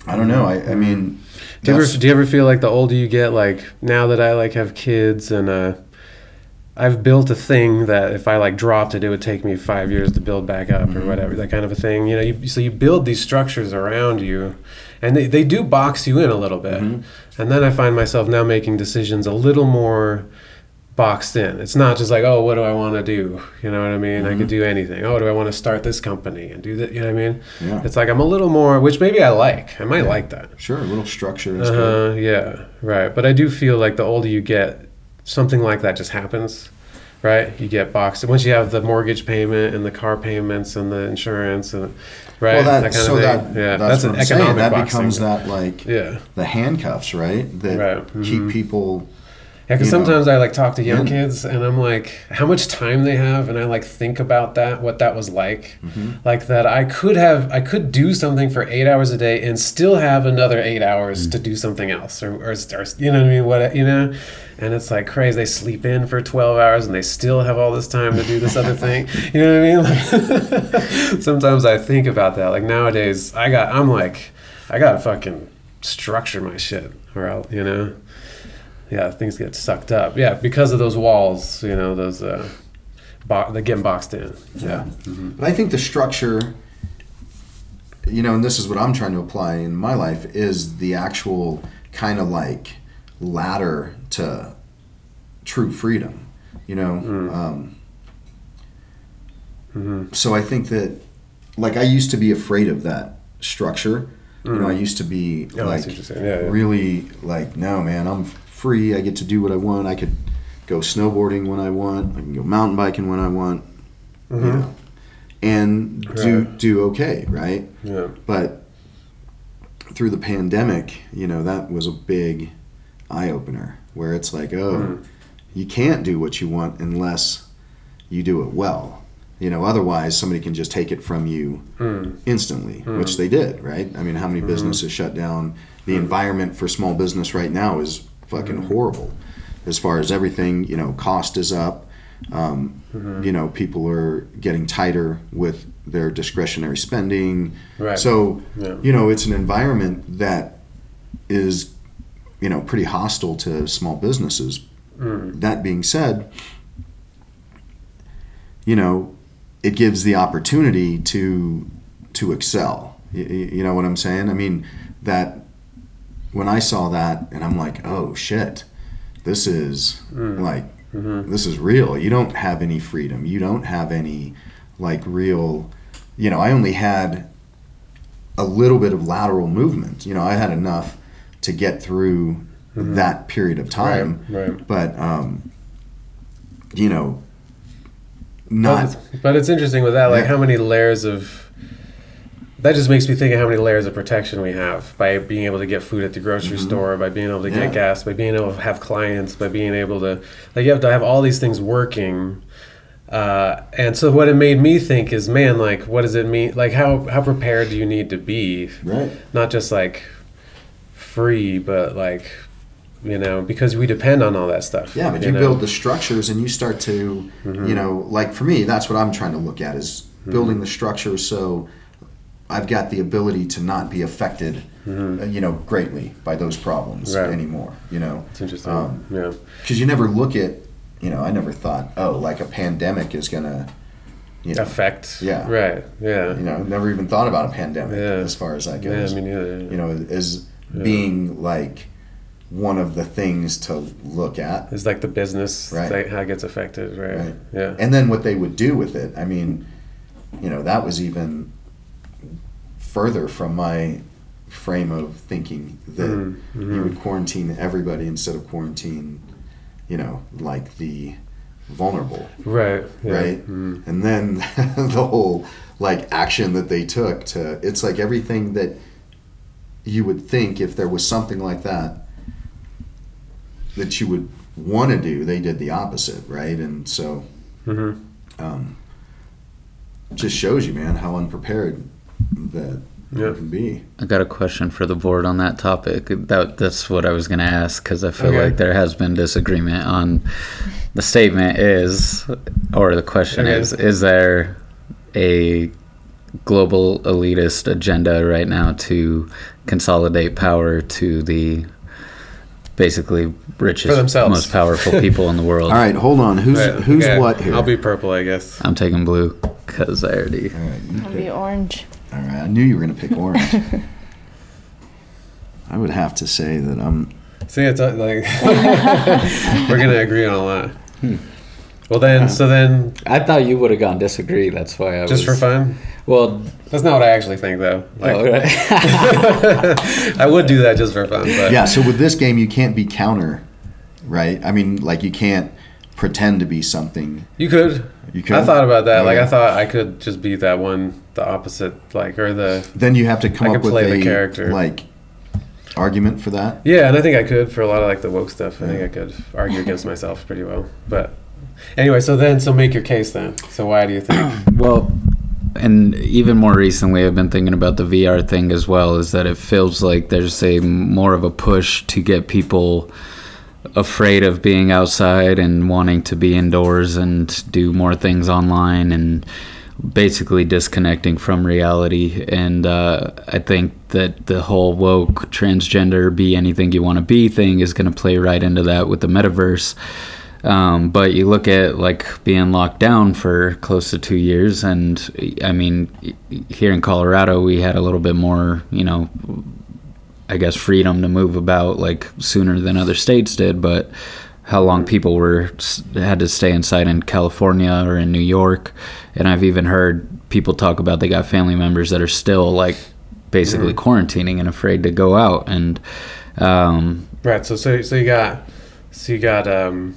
i don't know i, I mean Do you, ever, do you ever feel like the older you get, like now that I like have kids and uh, I've built a thing that if I like dropped it, it would take me five years to build back up Mm-hmm. or whatever, that kind of a thing. You know, you, so you build these structures around you, and they, they do box you in a little bit. Mm-hmm. And then I find myself now making decisions a little more boxed in. It's not just like, oh, what do I want to do? You know what I mean? I could do anything. Oh, do I want to start this company and do that? You know what I mean? Yeah. It's like I'm a little more, which maybe I like. I might like that. sure a little structure is good Uh, yeah, right. But I do feel like the older you get, something like that just happens, right? You get boxed once you have the mortgage payment and the car payments and the insurance and right well that, that kind so of that thing. yeah, that's, an what I'm saying. that boxing. becomes that like Yeah, the handcuffs right that Right. Mm-hmm. keep people yeah. Because You know. sometimes I like talk to young Yeah. kids and I'm like, how much time they have, and I like think about that, what that was like, Mm-hmm. like that I could have, I could do something for eight hours a day and still have another eight hours Mm. to do something else, or, or, or you know what I mean, what you know. And it's like crazy. They sleep in for 12 hours and they still have all this time to do this other thing. You know what I mean? Like, sometimes I think about that. Like nowadays, I got, I'm like, I gotta fucking structure my shit or else, you know? Yeah, things get sucked up. Yeah, because of those walls, you know, those, uh, bo- they're getting boxed in. Yeah. But I think the structure, you know, and this is what I'm trying to apply in my life, is the actual kind of like ladder to true freedom. You know, um, so I think that, like, I used to be afraid of that structure. You know, I used to be Oh, like see what you're saying. Yeah, yeah. really like, no, man, I'm free. I get to do what I want. I could go snowboarding when I want. I can go mountain biking when I want. You know, and do Mm-hmm. Do okay, right? Yeah. But through the pandemic, you know, that was a big eye opener where it's like, oh, Mm. you can't do what you want unless you do it well. You know, otherwise somebody can just take it from you Mm. instantly, which they did, right? I mean, how many Mm-hmm. businesses shut down? The environment for small business right now is fucking Mm-hmm. horrible. As far as everything, you know, cost is up. Um, Mm-hmm. You know, people are getting tighter with their discretionary spending. Right. So, Yeah. you know, it's an environment that is, you know, pretty hostile to small businesses. Mm. That being said, you know, it gives the opportunity to to excel. You, you know what I'm saying? I mean, that when I saw that, and I'm like, oh shit, this is Mm. like this is real. You don't have any freedom. You don't have any like real. You know, I only had a little bit of lateral movement. You know, I had enough to get through that period of time. Right, right. But um, you know, not. But, but it's interesting with that, like Yeah. how many layers of that just makes me think of how many layers of protection we have by being able to get food at the grocery store, by being able to Mm-hmm. Yeah. get gas, by being able to have clients, by being able to like you have to have all these things working. Uh, and so what it made me think is, man, like what does it mean? Like how how prepared do you need to be? Right. Not just like free, but like you know because we depend on all that stuff. Yeah, but you, know? build the structures and you start to, Mm-hmm. you know, like for me, that's what I'm trying to look at is building the structures so I've got the ability to not be affected, uh, you know, greatly by those problems Mm-hmm. Right. anymore. You know, It's interesting. Um, yeah. because you never look at, you know, I never thought, oh, like a pandemic is gonna, you know, Effect. Yeah. Right. Yeah. you know, never even thought about a pandemic Yeah. as far as that Yeah, goes. me neither. you know, as being like one of the things to look at. It's like the business, Right. like how it gets affected, right? Right. Yeah. and then what they would do with it i mean you know that was even further from my frame of thinking that Mhm, you would quarantine everybody instead of quarantine you know like the vulnerable right. Yeah. right Mhm. and then the whole like action that they took to it's like everything that you would think if there was something like that that you would want to do they did the opposite right and so Mhm. um, just shows you man how unprepared that Yeah. you can be I got a question for the board on that topic. That that's what I was going to ask because I feel Okay. like there has been disagreement on the statement is, or the question Okay. is, is there a global elitist agenda right now to consolidate power to the basically richest, themselves. most powerful people in the world? all right hold on who's Right, who's okay. what here I'll be purple, I guess. I'm taking blue because I already. all right, you I'll pick. be orange. All right i knew you were going to pick orange i would have to say that i'm See, it's uh, like we're gonna agree on a lot. Hmm. Well, then, so then, I thought you would have gone disagree. That's why I just for fun. Well, That's not what I actually think, though. Like, oh, right. I would do that just for fun, but yeah so with this game you can't be counter right i mean like you can't pretend to be something you could. you could I thought about that. Like, I thought I could just be that one, the opposite, like, or the then you have to come I up could with play a the character. like argument for that Yeah, and I think I could for a lot of like the woke stuff. I think I could argue against myself pretty well. But anyway, so then, so make your case then. So why do you think? Well, and even more recently, I've been thinking about the VR thing as well. Is that it feels like there's a more of a push to get people afraid of being outside and wanting to be indoors and do more things online and basically disconnecting from reality. And uh, I think that the whole woke transgender be anything you want to be thing is going to play right into that with the metaverse. Um, but you look at like being locked down for close to two years, and I mean, here in Colorado, we had a little bit more, you know, I guess freedom to move about like sooner than other states did. But how long people were had to stay inside in California or in New York, and I've even heard people talk about they got family members that are still like basically quarantining and afraid to go out and. Um, Right. So so so you got so you got um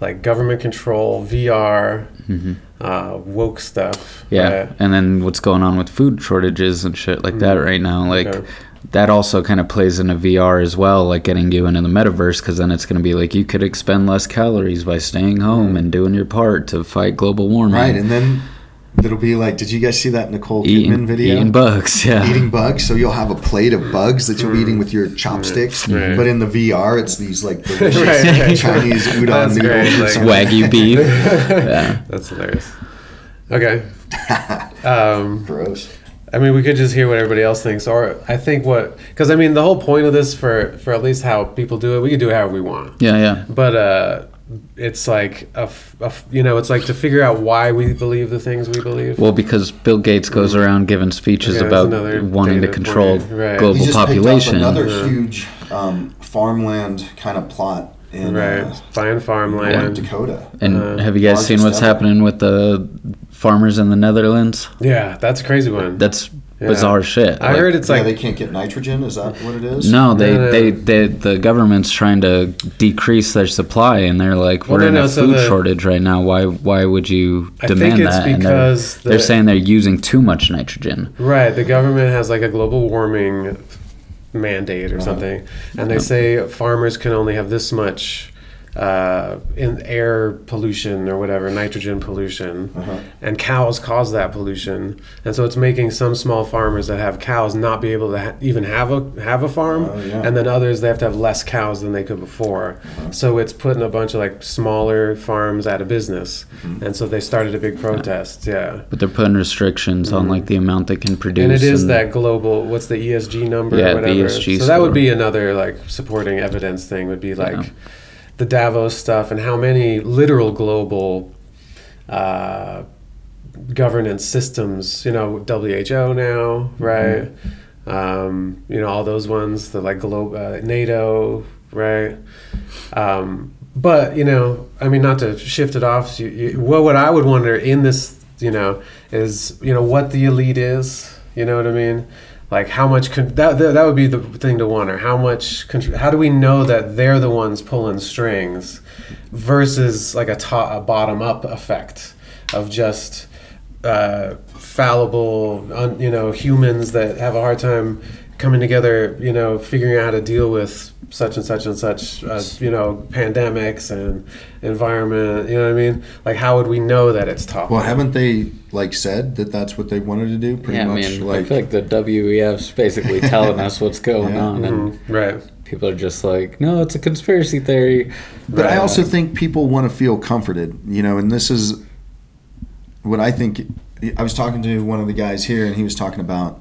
like government control, VR, uh, woke stuff. Yeah, right? and then what's going on with food shortages and shit like that right now, like Okay. That also kind of plays into VR as well, like getting you into the metaverse, because then it's going to be like you could expend less calories by staying home and doing your part to fight global warming. right and then it'll be like did you guys see that nicole kidman eating, video eating bugs. Yeah, eating bugs so you'll have a plate of bugs that you'll be eating with your chopsticks Right. but in the vr it's these like delicious Right, chinese udon That's noodles great, or like- wagyu beef. yeah, That's hilarious. Okay. Um, gross I mean, we could just hear what everybody else thinks, or I think what because I mean the whole point of this for for at least how people do it, we can do it however we want. yeah, yeah. But uh, it's like a, you know, it's like to figure out why we believe the things we believe. Well, because Bill Gates goes around giving speeches Okay, about wanting to control right. global he just population. picked up another Yeah. huge um, farmland kind of plot in right, uh, buying North farmland. Dakota. And Uh, have you guys seen what's ever. happening with the farmers in the Netherlands? Yeah, that's a crazy one. That's Yeah. bizarre shit. I Like, heard it's yeah, like they can't get nitrogen. Is that what it is? No, they, No, no. they, they, the government's trying to decrease their supply, and they're like, we're no, in no, a so food the- shortage right now. Why, why would you I think demand it's that? And they're, because they're saying they're using too much nitrogen. Right, the government has like a global warming mandate or Uh-huh. something, and they say farmers can only have this much uh, in air pollution or whatever, nitrogen pollution, Uh-huh. and cows cause that pollution, and so it's making some small farmers that have cows not be able to ha- even have a have a farm, Oh, yeah. and then others they have to have less cows than they could before. Uh-huh. So it's putting a bunch of like smaller farms out of business, Mm-hmm. and so they started a big protest. Yeah. But they're putting restrictions on like the amount they can produce. Mm-hmm. And it is that global. What's the ESG number? Yeah, or the whatever. ESG So that would be another like supporting evidence thing. Would be like Yeah. The Davos stuff and how many literal global uh, governance systems. You know, WHO now, right? Um, you know, all those ones. The like globe, uh, NATO, right? Um, but you know, I mean, not to shift it off. You, you, what would I would wonder in this, you know, is you know what the elite is. You know what I mean? Like how much con- that, that would be the thing to wonder. How much? Contr- how do we know that they're the ones pulling strings, versus like a top, a bottom up effect of just uh, fallible, un, you know, humans that have a hard time coming together, you know, figuring out how to deal with such and such and such, uh, you know, pandemics and environment. You know what I mean? Like, how would we know that it's top? Well, haven't they like said that that's what they wanted to do? Pretty yeah, I much. mean, like, I feel like the WEF's basically telling us what's going Yeah. on, and Mhm, right. people are just like, no, it's a conspiracy theory. But I also think people want to feel comforted, you know, and this is what I think. I was talking to one of the guys here, and he was talking about,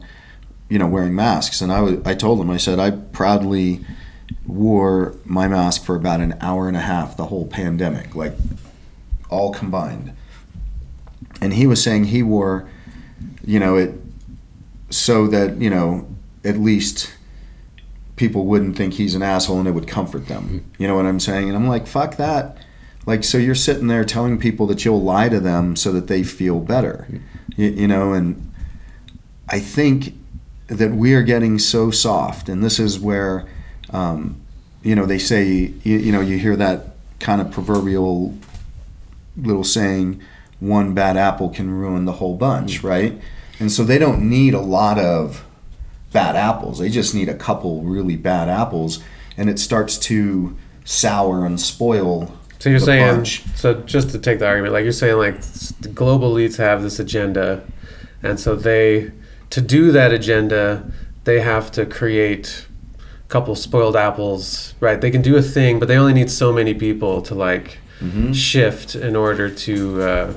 you know, wearing masks, and I was, I told him, I said, I proudly wore my mask for about an hour and a half the whole pandemic, like all combined. And he was saying he wore, you know, it so that you know at least people wouldn't think he's an asshole and it would comfort them. Mm-hmm. You know what I'm saying? And I'm like, fuck that. Like, so you're sitting there telling people that you'll lie to them so that they feel better, mm-hmm. you, you know? And I think that we are getting so soft, and this is where, um, you know, they say, you, you know, you hear that kind of proverbial little saying, one bad apple can ruin the whole bunch, right? And so they don't need a lot of bad apples. They just need a couple really bad apples, and it starts to sour and spoil. So you're saying, bunch. so just to take the argument, like you're saying, like the global elites have this agenda, and so they, to do that agenda, they have to create a couple spoiled apples, right? They can do a thing, but they only need so many people to like Mhm. shift in order to. Uh,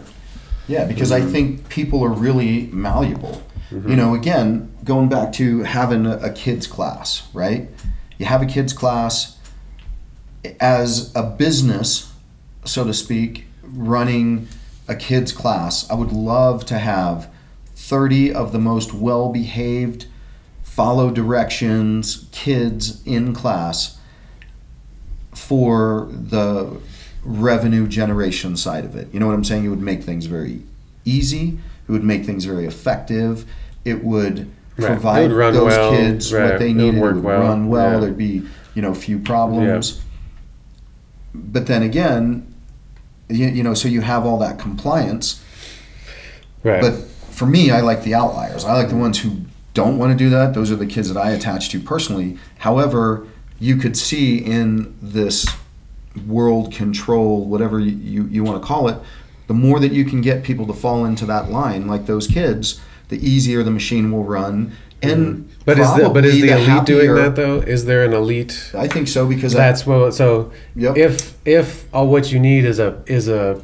Yeah, because I think people are really malleable. You know, again, going back to having a, a kids class, right? You have a kids class as a business, so to speak, running a kids class. I would love to have 30 of the most well behaved, follow directions kids in class for the revenue generation side of it. You know what I'm saying? It would make things very easy. It would make things very effective. It would Right. Provide would those well, kids right. what they It would needed. it would well, run well. yeah. There'd be you know few problems. But then again, you, you know, so you have all that compliance. right. But for me, I like the outliers. I like the ones who don't want to do that. Those are the kids that I attach to personally. However, you could see in this world control, whatever you, you, you want to call it, the more that you can get people to fall into that line, like those kids, the easier the machine will run. And but is the but is probably the elite doing that though? Is there an elite? I think so because That's what. So Yep. if if all what you need is a is a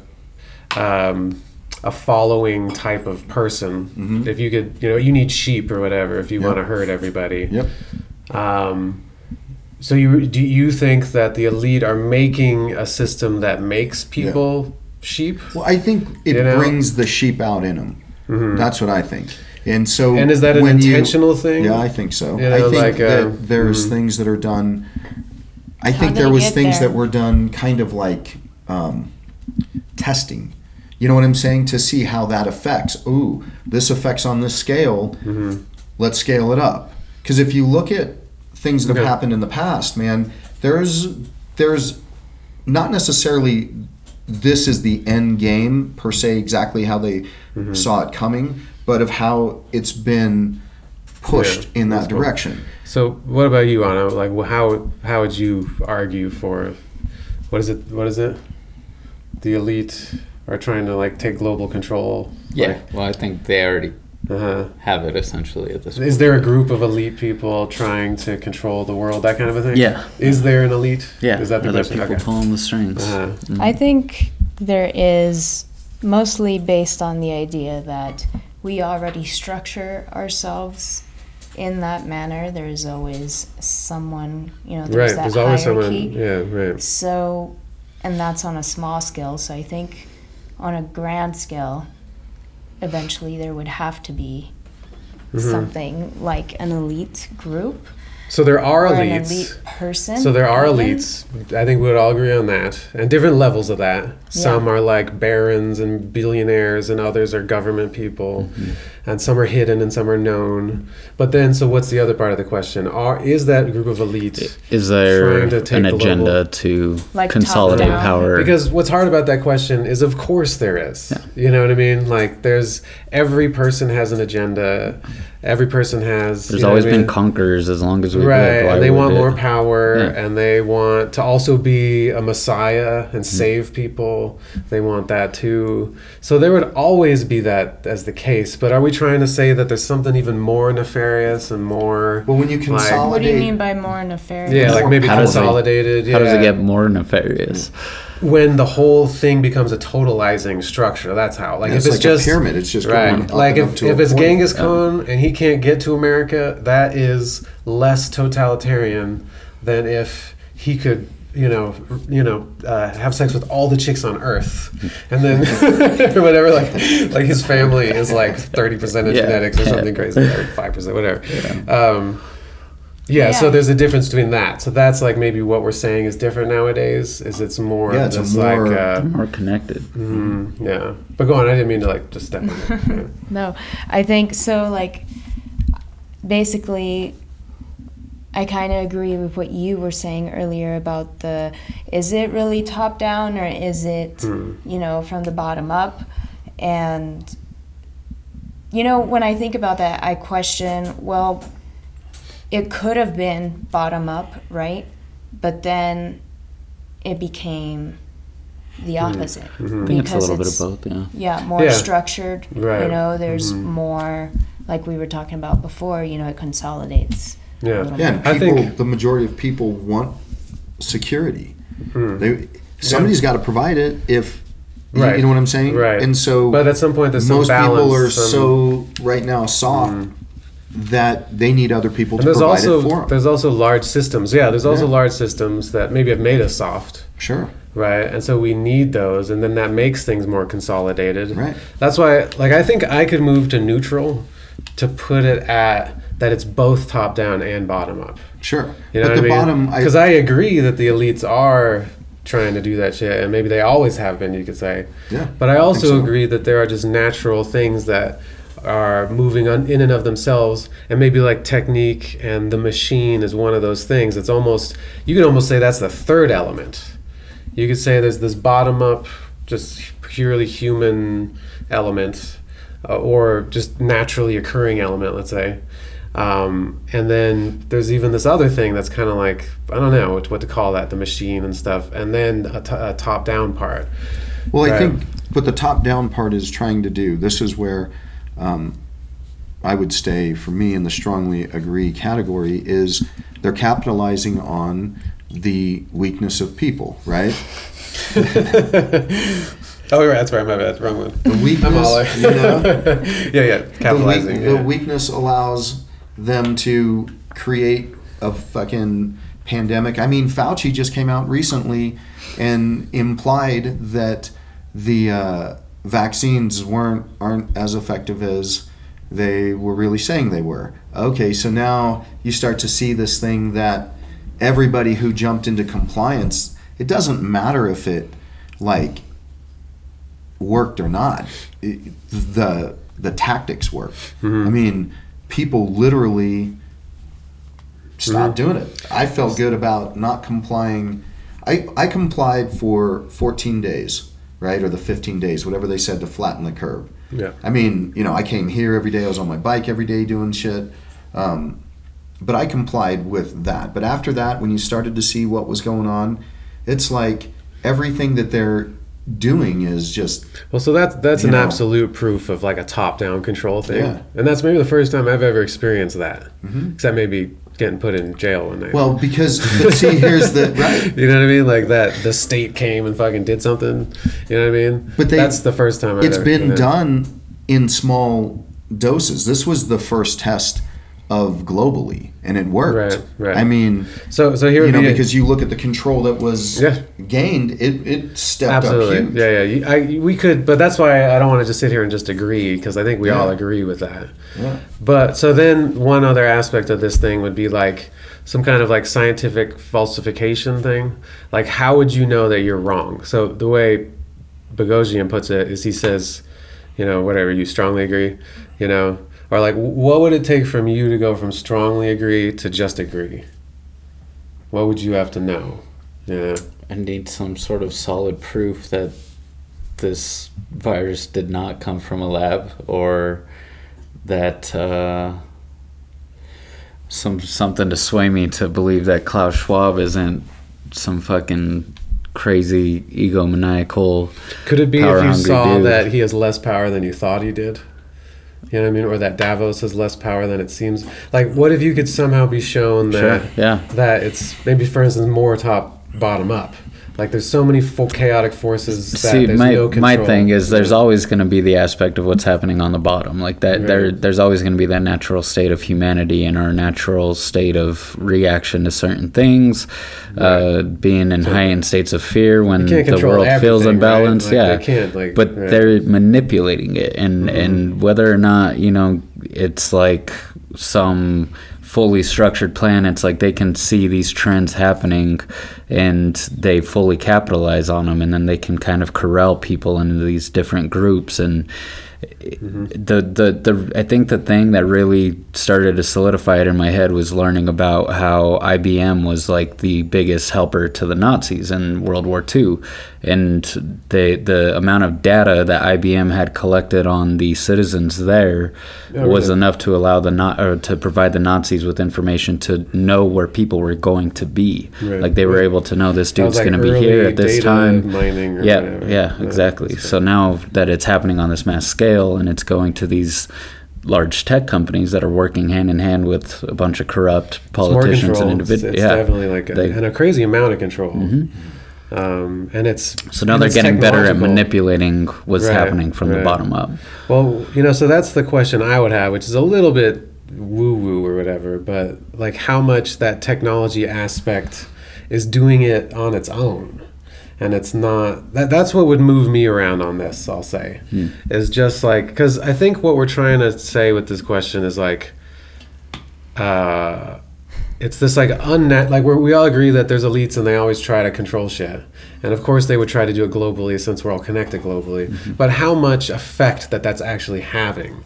um, a following type of person, Mhm. if you could, you know, you need sheep or whatever. If you Yep. want to herd everybody, Yep. Um, so you do you think that the elite are making a system that makes people sheep? Well, I think it You know? brings the sheep out in them. Mhm. That's what I think. And so, And is that an when you- intentional thing? Yeah, I think so. You know, I think like, that uh, there's mhm. things that are done I think there was things there? that were done kind of like um, testing. You know what I'm saying? To see how that affects. Ooh, this affects on this scale. Mm-hmm. Let's scale it up. Because if you look at things that have Yeah. happened in the past, man, there's there's not necessarily this is the end game per se exactly how they mm-hmm. saw it coming, but of how it's been pushed Yeah, in that that's cool. direction. So, what about you, Anna? Like, wh- how how would you argue for what is it? What is it? The elite are trying to like take global control. Yeah. Well, I think they already Uh-huh. have it essentially at this point. Is there a group of elite people trying to control the world? That kind of a thing. Yeah. Is there an elite? Yeah. Is that the other question? people Okay. pulling the strings? Uh-huh. Mhm. I think there is mostly based on the idea that we already structure ourselves in that manner. There's always someone, you know, there's Right. that There's always hierarchy. someone. Yeah. Right. So, and that's on a small scale. So I think on a grand scale, eventually there would have to be Mm-hmm. something like an elite group So there are or an elites. elite person. So there are even. elites. I think we would all agree on that, and different levels of that. Some are like barons and billionaires, and others are government people, and some are hidden and some are known. But then, so what's the other part of the question? Are is that group of elites? Is there Trying to take an agenda global- to Like consolidate power? Because what's hard about that question is, of course, there is. You know what I mean? Like, there's every person has an agenda. Every person has. there's you know always what I been mean? conquerors as long as we right lived. Why and they want it- more power Yeah. and they want to also be a messiah and Mm-hmm. save people they want that too so there would always be that as the case but are we trying to say that there's something even more nefarious and more Well, when you Like- consolidate, What do you mean by more nefarious? yeah like maybe How does it- consolidated How does it get more nefarious? when the whole thing becomes a totalizing structure that's how like Yeah, if it's it's like a just pyramid, it's just right going up like and up if, a if it's point. genghis khan and he can't get to america that is less totalitarian than if he could you know you know uh, have sex with all the chicks on earth and then whatever like like his family is like 30% of Yeah. genetics or something crazy or 5% whatever um, yeah, so Yeah. there's a difference between that. So that's like maybe what we're saying is different nowadays. Is it's more Yeah, of it's a this more- like uh, More connected. mm, yeah. But go on. I didn't mean to like just step on it. Yeah. No, I think so. Like, basically, I kind of agree with what you were saying earlier about the is it really top down or is it, hmm. you know, from the bottom up? And, you know, when I think about that, I question well, it could have been bottom up, right? But then it became the hmm. opposite. Hmm. I think it's a little bit of both. Yeah. Yeah, more Yeah. structured. Right. You know, there's Mhm. more, like we were talking about before, you know, it consolidates. A Yeah. yeah, more. and I people, think- the majority of people want security. Mm. They, somebody's got to provide it. If you- Right. you know what I'm saying, Right. And so, But at some point, there's some most balance. people are some- so right now soft that they need other people And to there's provide it for also them. there's also large systems. Yeah, there's also Yeah. large systems that maybe have made us soft. Sure, right? And so we need those, and then that makes things more consolidated. Right. That's why, like, I think I could move to neutral to put it at that it's both top down and bottom up. sure. You know but what the I mean? bottom, Because I, agree that the elites are trying to do that shit, and maybe they always have been. You could say. yeah. But I also so. agree that there are just natural things that are moving on in and of themselves, and maybe like technique and the machine is one of those things. It's almost you could almost say that's the third element. You could say there's this bottom up, just purely human element, uh, or just naturally occurring element. Let's say. Um, and then there's even this other thing that's kind of like I don't know what, what to call that, the machine and stuff, and then a, t- a top-down part. Well, I think what the top down part is trying to do, this is where um, I would stay for me in the strongly agree category, is they're capitalizing on the weakness of people, right? Oh, right, that's right. My bad. Wrong one. The weakness, I'm all like, you know, yeah, yeah. the, weak, Capitalizing. the weakness allows them to create a fucking pandemic. I mean, Fauci just came out recently and implied that the uh, vaccines weren't aren't as effective as they were really saying they were. Okay, so now you start to see this thing that everybody who jumped into compliance, it doesn't matter if it like worked or not. It- the the tactics work. I mean, people literally stopped doing it. I felt good about not complying. I, I complied for 14 days, right? Or the 15 days, whatever they said to flatten the curve. Yeah. I mean, you know, I came here every day. I was on my bike every day doing shit. Um, but I complied with that. But after that, when you started to see what was going on, it's like everything that they're doing is just Well, so that's that's an know. absolute proof of like a top-down control thing, Yeah. and that's maybe the first time I've ever experienced that. Except maybe getting put in jail one night. Mm-hmm. well because see here's the right. you know what I mean? Like that, the state came and fucking did something. You know what I mean? But they- that's the first time I've It's ever been done in small doses. This was the first test of globally, and it worked. Right, right. I mean, So, so here you know, be because you look at the control that was Yeah. gained, it it stepped absolutely, up huge. yeah, yeah. I, we could, but that's why I don't want to just sit here and just agree because I think we all agree with that. Yeah. But so then one other aspect of this thing would be like some kind of like scientific falsification thing. Like how would you know that you're wrong? So the way Boghossian puts it is he says, you know, whatever you strongly agree, you know, or like what would it take from you to go from strongly agree to just agree? What would you have to know? Yeah. I need some sort of solid proof that this virus did not come from a lab or that uh, some something to sway me to believe that Klaus Schwab isn't some fucking crazy egomaniacal. Could it be if you saw dude. that he has less power than you thought he did? You know what I mean? Or that Davos has less power than it seems. Like, what if you could somehow be shown that Sure, yeah. that it's maybe, for instance, more top bottom up? Like, there's so many full chaotic forces that See, my no my thing is there's always going to be the aspect of what's happening on the bottom, like that. There, there's always going to be that natural state of humanity and our natural state of reaction to certain things, uh, being in high end states of fear when the world feels everything, right? Like, yeah, they can't, like- but right. Mm-hmm. they're manipulating it, and and whether or not you know it's like some fully structured plan. It's like they can see these trends happening and they fully capitalize on them and then they can kind of corral people into these different groups. And mm-hmm. the, the the I think the thing that really started to solidify it in my head was learning about how IBM was like the biggest helper to the Nazis in World War II, and the the amount of data that IBM had collected on the citizens there Oh, was really? enough to allow the not or to provide the Nazis with information to know where people were going to be. Right. Like they were able to know this dude's like going to be here at this time. yeah, whatever. yeah, exactly. So now that it's happening on this mass scale and it's going to these large tech companies that are working hand in hand with a bunch of corrupt It's politicians and individuals. it's Yeah. definitely like a, They- Mm-hmm. and a crazy amount of control. Um, and it's So now they're getting better at manipulating what's Right, happening from the bottom up. Well, you know, so that's the question I would have, which is a little bit woo woo or whatever, but like how much that technology aspect is doing it on its own. And it's not that that's what would move me around on this, I'll say. Is just like cuz I think what we're trying to say with this question is like uh it's this like unnet like where we all agree that there's elites and they always try to control shit and of course they would try to do it globally since we're all connected globally but how much effect that that's actually having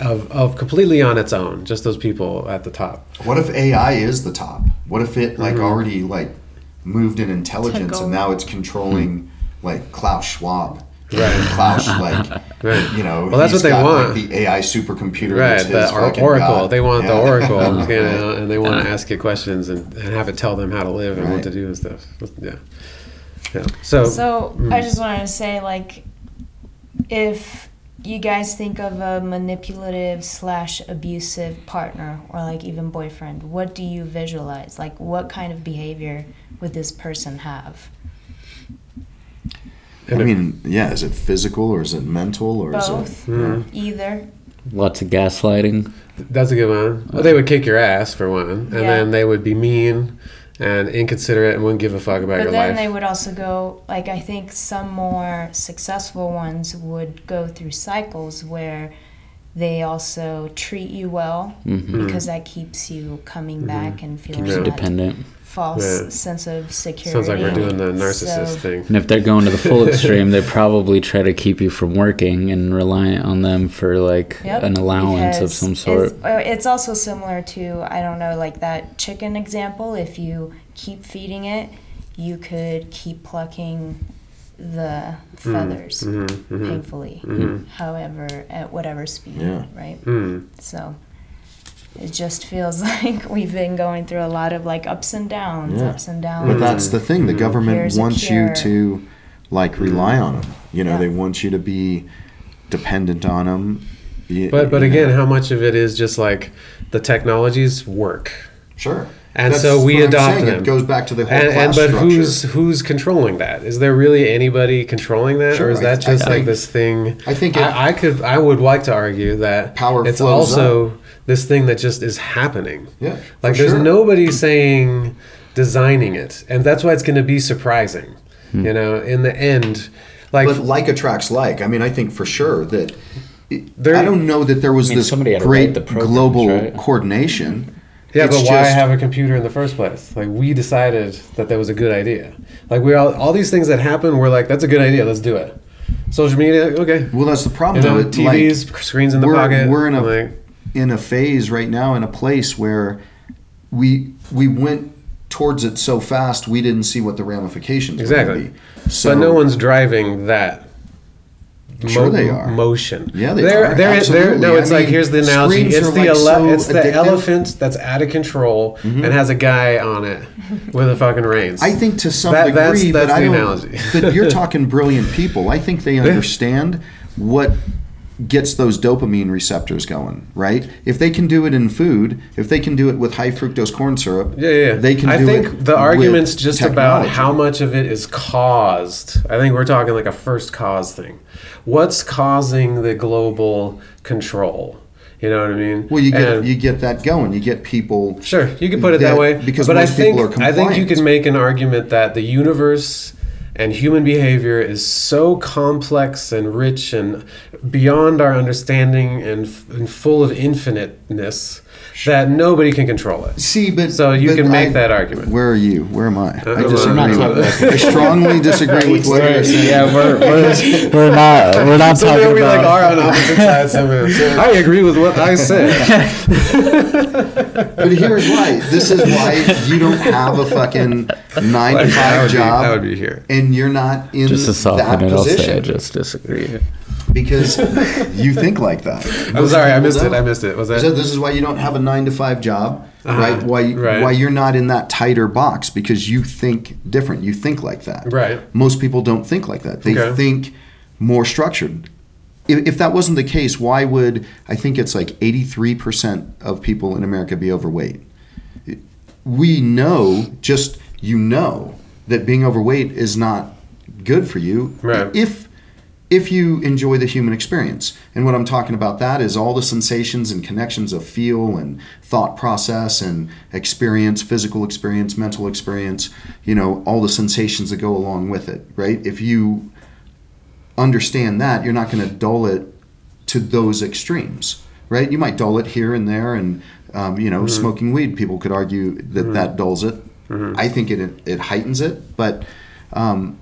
of, of completely on its own just those people at the top What if AI is the top? What if it Mm-hmm. like already like moved in intelligence and now it's controlling like Klaus Schwab? Right. And Klaus like Right. you know Well, that's what they got, want. Like, the AI supercomputer right the or- oracle god. they want the oracle you know, and they want to ask it questions and, and have it tell them how to live and what to do and stuff yeah yeah so, So mm. I just wanted to say, like, if you guys think of a manipulative slash abusive partner or like even boyfriend, what do you visualize? Like, what kind of behavior would this person have? I mean, yeah, is it physical or is it mental or is Both, it Mhm. either. Lots of gaslighting. That's a good one. Well, they would kick your ass for one, and Yeah. then they would be mean and inconsiderate and wouldn't give a fuck about But your life. But then they would also go, like, I think some more successful ones would go through cycles where they also treat you well hmm because that keeps you coming back and feeling Keeps you Dependent. False Yeah. sense of security. Sounds like we're doing the narcissist So- thing. And if they're going to the full extreme, they probably try to keep you from working and reliant on them for like Yep, an allowance of some sort. It's, it's also similar to I don't know, like that chicken example. If you keep feeding it, you could keep plucking the feathers Mhm, mhm, painfully, mhm. however, at whatever speed, Yeah. right? Mm. So it just feels like we've been going through a lot of like ups and downs, Yeah. ups and downs. But that's the thing. The Mhm. government Here's wants you to like rely on them. You know, Yeah. they want you to be dependent on them. But but again, how much of it is just like the technologies work, sure. and That's so we what I'm adopt saying. them. It goes back to the whole and, and but structure. who's who's controlling that? Is there really anybody controlling that, Sure, or is that I just like think- this thing? I think it- I, I could I would like to argue that Power it's flows also this thing that just is happening. Yeah, Like there's sure. nobody saying designing it, and that's why it's going to be surprising. Hmm. You know, in the end, like but like attracts like. I mean, I think for sure that. it- There- I don't know that there was I mean, this somebody great write the programs, global right? coordination. Yeah, It's but why just- have a computer in the first place? Like we decided that that was a good idea. Like we all all these things that happen, we're like, that's a good idea. Let's do it. Social media, okay. Well, that's the You problem. know, though. It, like, TVs, screens in the we're- pocket. we're in a- like, in a phase right now in a place where we we went towards it so fast we didn't see what the ramifications Exactly. So but no one's driving that. Sure they are. Motion. Yeah, they they're, are. They're, they're, Absolutely. no, it's I like mean, here's the analogy. It's the like, ele- so it's the addictive. Mm-hmm. elephant that's out of control and has a guy on it with a fucking reins. I think to some That- that's- degree, that's but I the don't. analogy. but you're talking brilliant people. I think they understand what gets those dopamine receptors going. Right? If they can do it in food, if they can do it with high fructose corn syrup, Yeah, yeah. they can. I think the argument's just about how much of it is caused. I think we're talking like a first cause thing. What's causing the global control? You know what I mean? Well, you get And- you get that going. You get people. Sure, you can put it that, that- way. because but I think people are I think you can make an argument that the universe and human behavior is so complex and rich and beyond our understanding and, and full of infiniteness that nobody can control it. See, but So you but can make I- that argument. Where are you? Where am I? I disagree. not with- I strongly disagree with what you're saying. yeah, we're, we're, we're not we're not So talking there we like are on opposite sides. somehow. I agree with what I said. But here's why. This is why you don't have a fucking nine to Like, that five would be- job, that would be here. and you're not in just to that soften it, I'll say I just disagree. Because you think like that. I'm sorry, I missed it. don't. I missed it. Was that? this is why you don't have a nine to five job, Uh-huh. right? Why Right. why you're not in that tighter box because you think different. You think like that. Right. Most people don't think like that. They Okay. think more structured. If, if that wasn't the case, why would I think it's like 83% of people in America be overweight? We know, just you know, that being overweight is not good for you. Right. If if you enjoy the human experience. And what I'm talking about that is all the sensations and connections of feel and thought process and experience, physical experience, mental experience, you know, all the sensations that go along with it, right? If you understand that, you're not going to dull it to those extremes, right? You might dull it here and there, and um, you know, smoking weed. People could argue that that dulls it. I think it it heightens it, but um,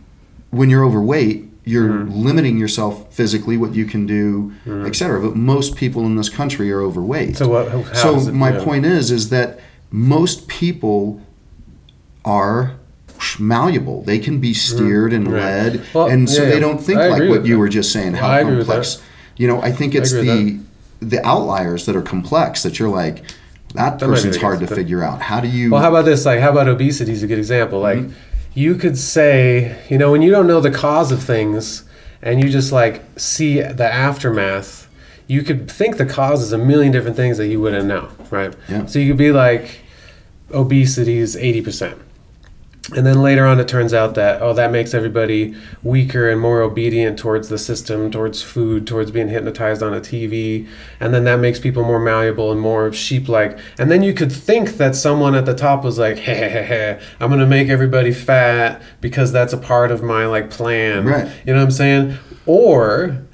when you're overweight, you're limiting yourself physically, what you can do, et cetera. But most people in this country are overweight. So what? So it- my yeah. point is, is that most people are malleable. They can be steered and Mm-hmm. right. led, Well, and so yeah, they don't think I like what you that. were just saying. How I complex? You know, I think it's agree the the outliers that are complex that you're like that That person's hard to figure out. How do you? Well, how about this? Like, how about obesity is a good example. Like, Mm-hmm. You could say, you know, when you don't know the cause of things and you just like see the aftermath, you could think the cause is a million different things that you wouldn't know, right? Yeah. So you could be like, obesity is 80%. And then later on, it turns out that, oh, that makes everybody weaker and more obedient towards the system, towards food, towards being hypnotized on a TV. And then that makes people more malleable and more sheep like. And then you could think that someone at the top was like, hey, hey, hey, I'm going to make everybody fat because that's a part of my like plan. Right. You know what I'm saying? Or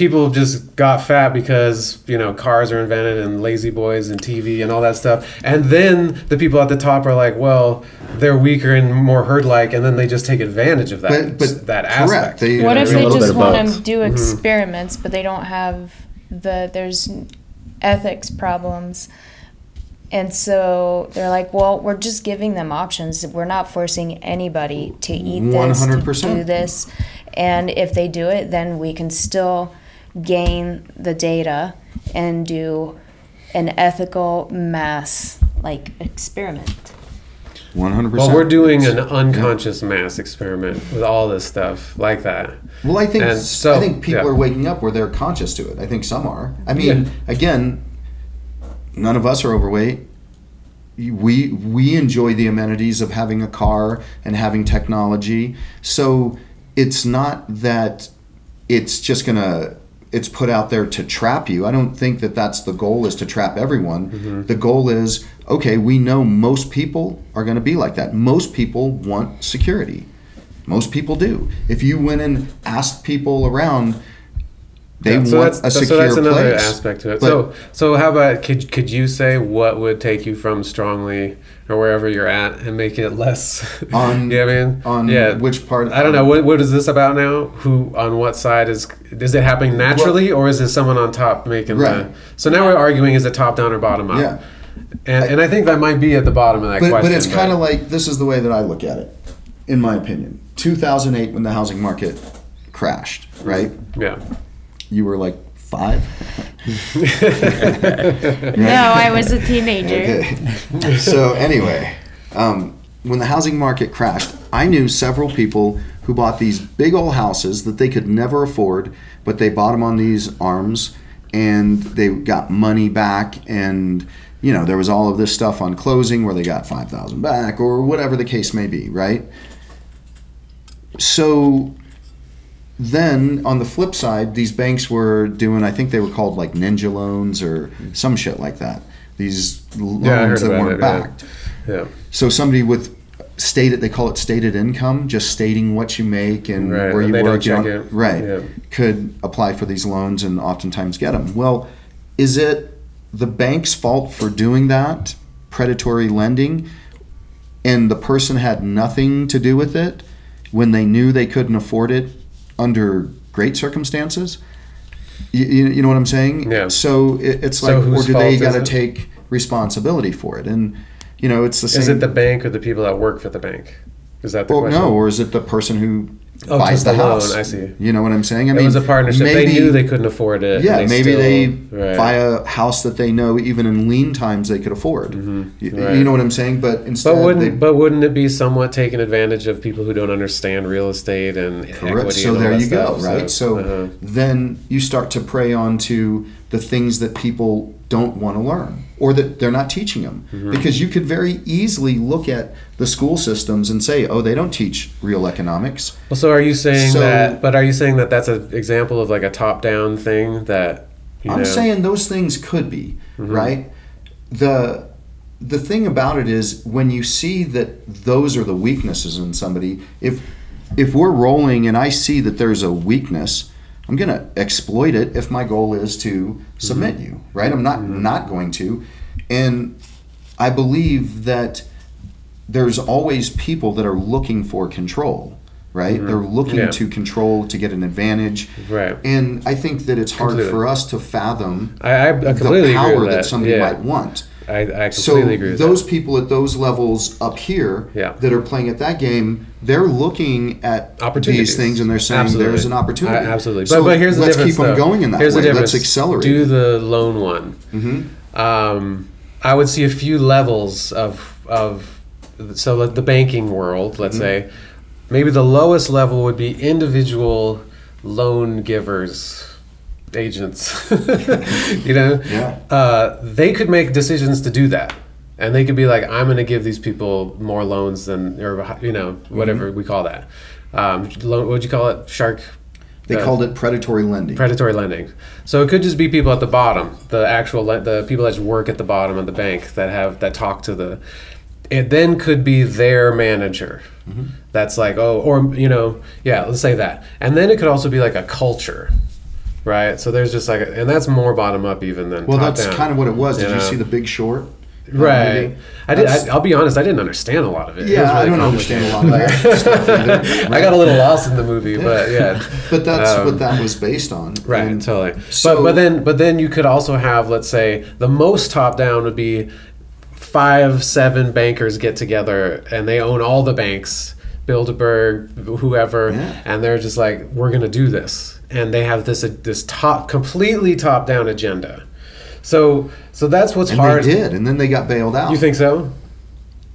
people just got fat because you know cars are invented and lazy boys and TV and all that stuff. And then the people at the top are like, well, they're weaker and more herd-like, and then they just take advantage of that But- but that correct. aspect. They- uh, What know if they just want to do mm-hmm. experiments, but they don't have the there's ethics problems, and so they're like, well, we're just giving them options. We're not forcing anybody to eat this, to 100%. do this, and if they do it, then we can still gain the data and do an ethical mass like experiment. One hundred percent. Well, we're doing an unconscious mass experiment with all this stuff like that. Well, I think And so- I think people yeah. are waking up where they're conscious to it. I think some are. I mean, Yeah. again, none of us are overweight. We we enjoy the amenities of having a car and having technology. So it's not that it's just gonna it's put out there to trap you. I don't think that that's the goal is to trap everyone. Mm-hmm. The goal is okay. We know most people are going to be like that. Most people want security. Most people do. If you went and asked people around, they Yeah, so want that's, a so that's another place. aspect to it. But- so, so how about could could you say what would take you from strongly or wherever you're at and make it less? On- yeah, I mean, on yeah. which part- I don't know. What what is this about now? Who on what side is is it happening naturally or is it someone on top making Right. the? So now we're arguing is it top down or bottom up? Yeah. And, and I think that might be at the bottom of that But, question. but it's kind of like this is the way that I look at it, in my opinion. 2008, when the housing market crashed, right? yeah. You were like five. No, I was a teenager. Okay. so anyway, um, when the housing market crashed, I knew several people who bought these big old houses that they could never afford, but they bought them on these ARMs, and they got money back, and you know there was all of this stuff on closing where they got five thousand back or whatever the case may be, right? So then on the flip side, these banks were doing, I think they were called like ninja loans or some shit like that. These loans Yeah, I that weren't it, yeah. backed. Yeah. So somebody with stated, they call it stated income, just stating what you make and Right, where and you work, you know, it. right, Yeah. could apply for these loans and oftentimes get them. Well, is it the bank's fault for doing that predatory lending, and the person had nothing to do with it when they knew they couldn't afford it under great circumstances? You, you, know what I'm saying? Yeah. So it, it's So like, or do they got to take responsibility for it? And you know, it's the same. Is it the bank or the people that work for the bank? Is that the Well, question? no, or is it the person who Oh, buys the the loan, house? I see. You know what I'm saying? I it was a partnership. Maybe, they knew they couldn't afford it. Yeah, they maybe still- they right. buy a house that they know even in lean times they could afford. You, you right. know what I'm saying? But instead, But wouldn't they, but wouldn't it be somewhat taking advantage of people who don't understand real estate and Correct. equity? So and there you go, right? So uh-huh. then you start to prey on to the things that people don't want to learn or that they're not teaching them. Mm-hmm. Because you could very easily look at the school systems and say, oh, they don't teach real economics. Well, so are you saying So- that? But are you saying that that's an example of like a top-down thing that? You I'm know, saying those things could be Mm-hmm. right. The the thing about it is when you see that those are the weaknesses in somebody. If if we're rolling and I see that there's a weakness, I'm gonna exploit it if my goal is to submit Mm-hmm. you. Right. I'm not not going to, and I believe that there's always people that are looking for control. Right. They're looking Mm-hmm. Yeah. to control to get an advantage. Right. And I think that it's hard Completely. for us to fathom I, I, I the power that. that. somebody yeah, might want. I, I completely So agree with those that. people at those levels up here Yeah. that are playing at that game, they're looking at opportunities these things and they're saying Absolutely. there's an opportunity. I- absolutely. So but, but here's the let's difference. keep them though. going in that here's way. The difference. Let's accelerate. Do the loan one. Mhm. Um, I would see a few levels of of so like the banking world. Let's Mm-hmm. say maybe the lowest level would be individual loan givers agents you know Yeah. uh, they could make decisions to do that and they could be like i'm going to give these people more loans than or you know whatever Mm-hmm. we call that um, what would you call it shark They called it predatory lending. predatory lending. So it could just be people at the bottom, the actual le- the people that just work at the bottom of the bank that have that talk to the. It then could be their manager. That's like oh, or you know, yeah, let's say that, and then it could also be like a culture. Right? So there's just like, and that's more bottom up even than Well, that's down. kind of what it was. Did You you see The Big Short? Right. movie? I did. I, I'll be honest. I didn't understand a lot of it. It was Yeah, I don't understand a lot of that stuff either. I got a little lost in the movie, but yeah. But that's Um, what that was based on. Right, And totally. so- but but then but then you could also have let's say the most top down would be five seven bankers get together and they own all the banks, Bilderberg, whoever, Yeah. and they're just like we're gonna do this, and they have this this top completely top down agenda. So so that's what's And hard. they did, and then they got bailed out. You think so?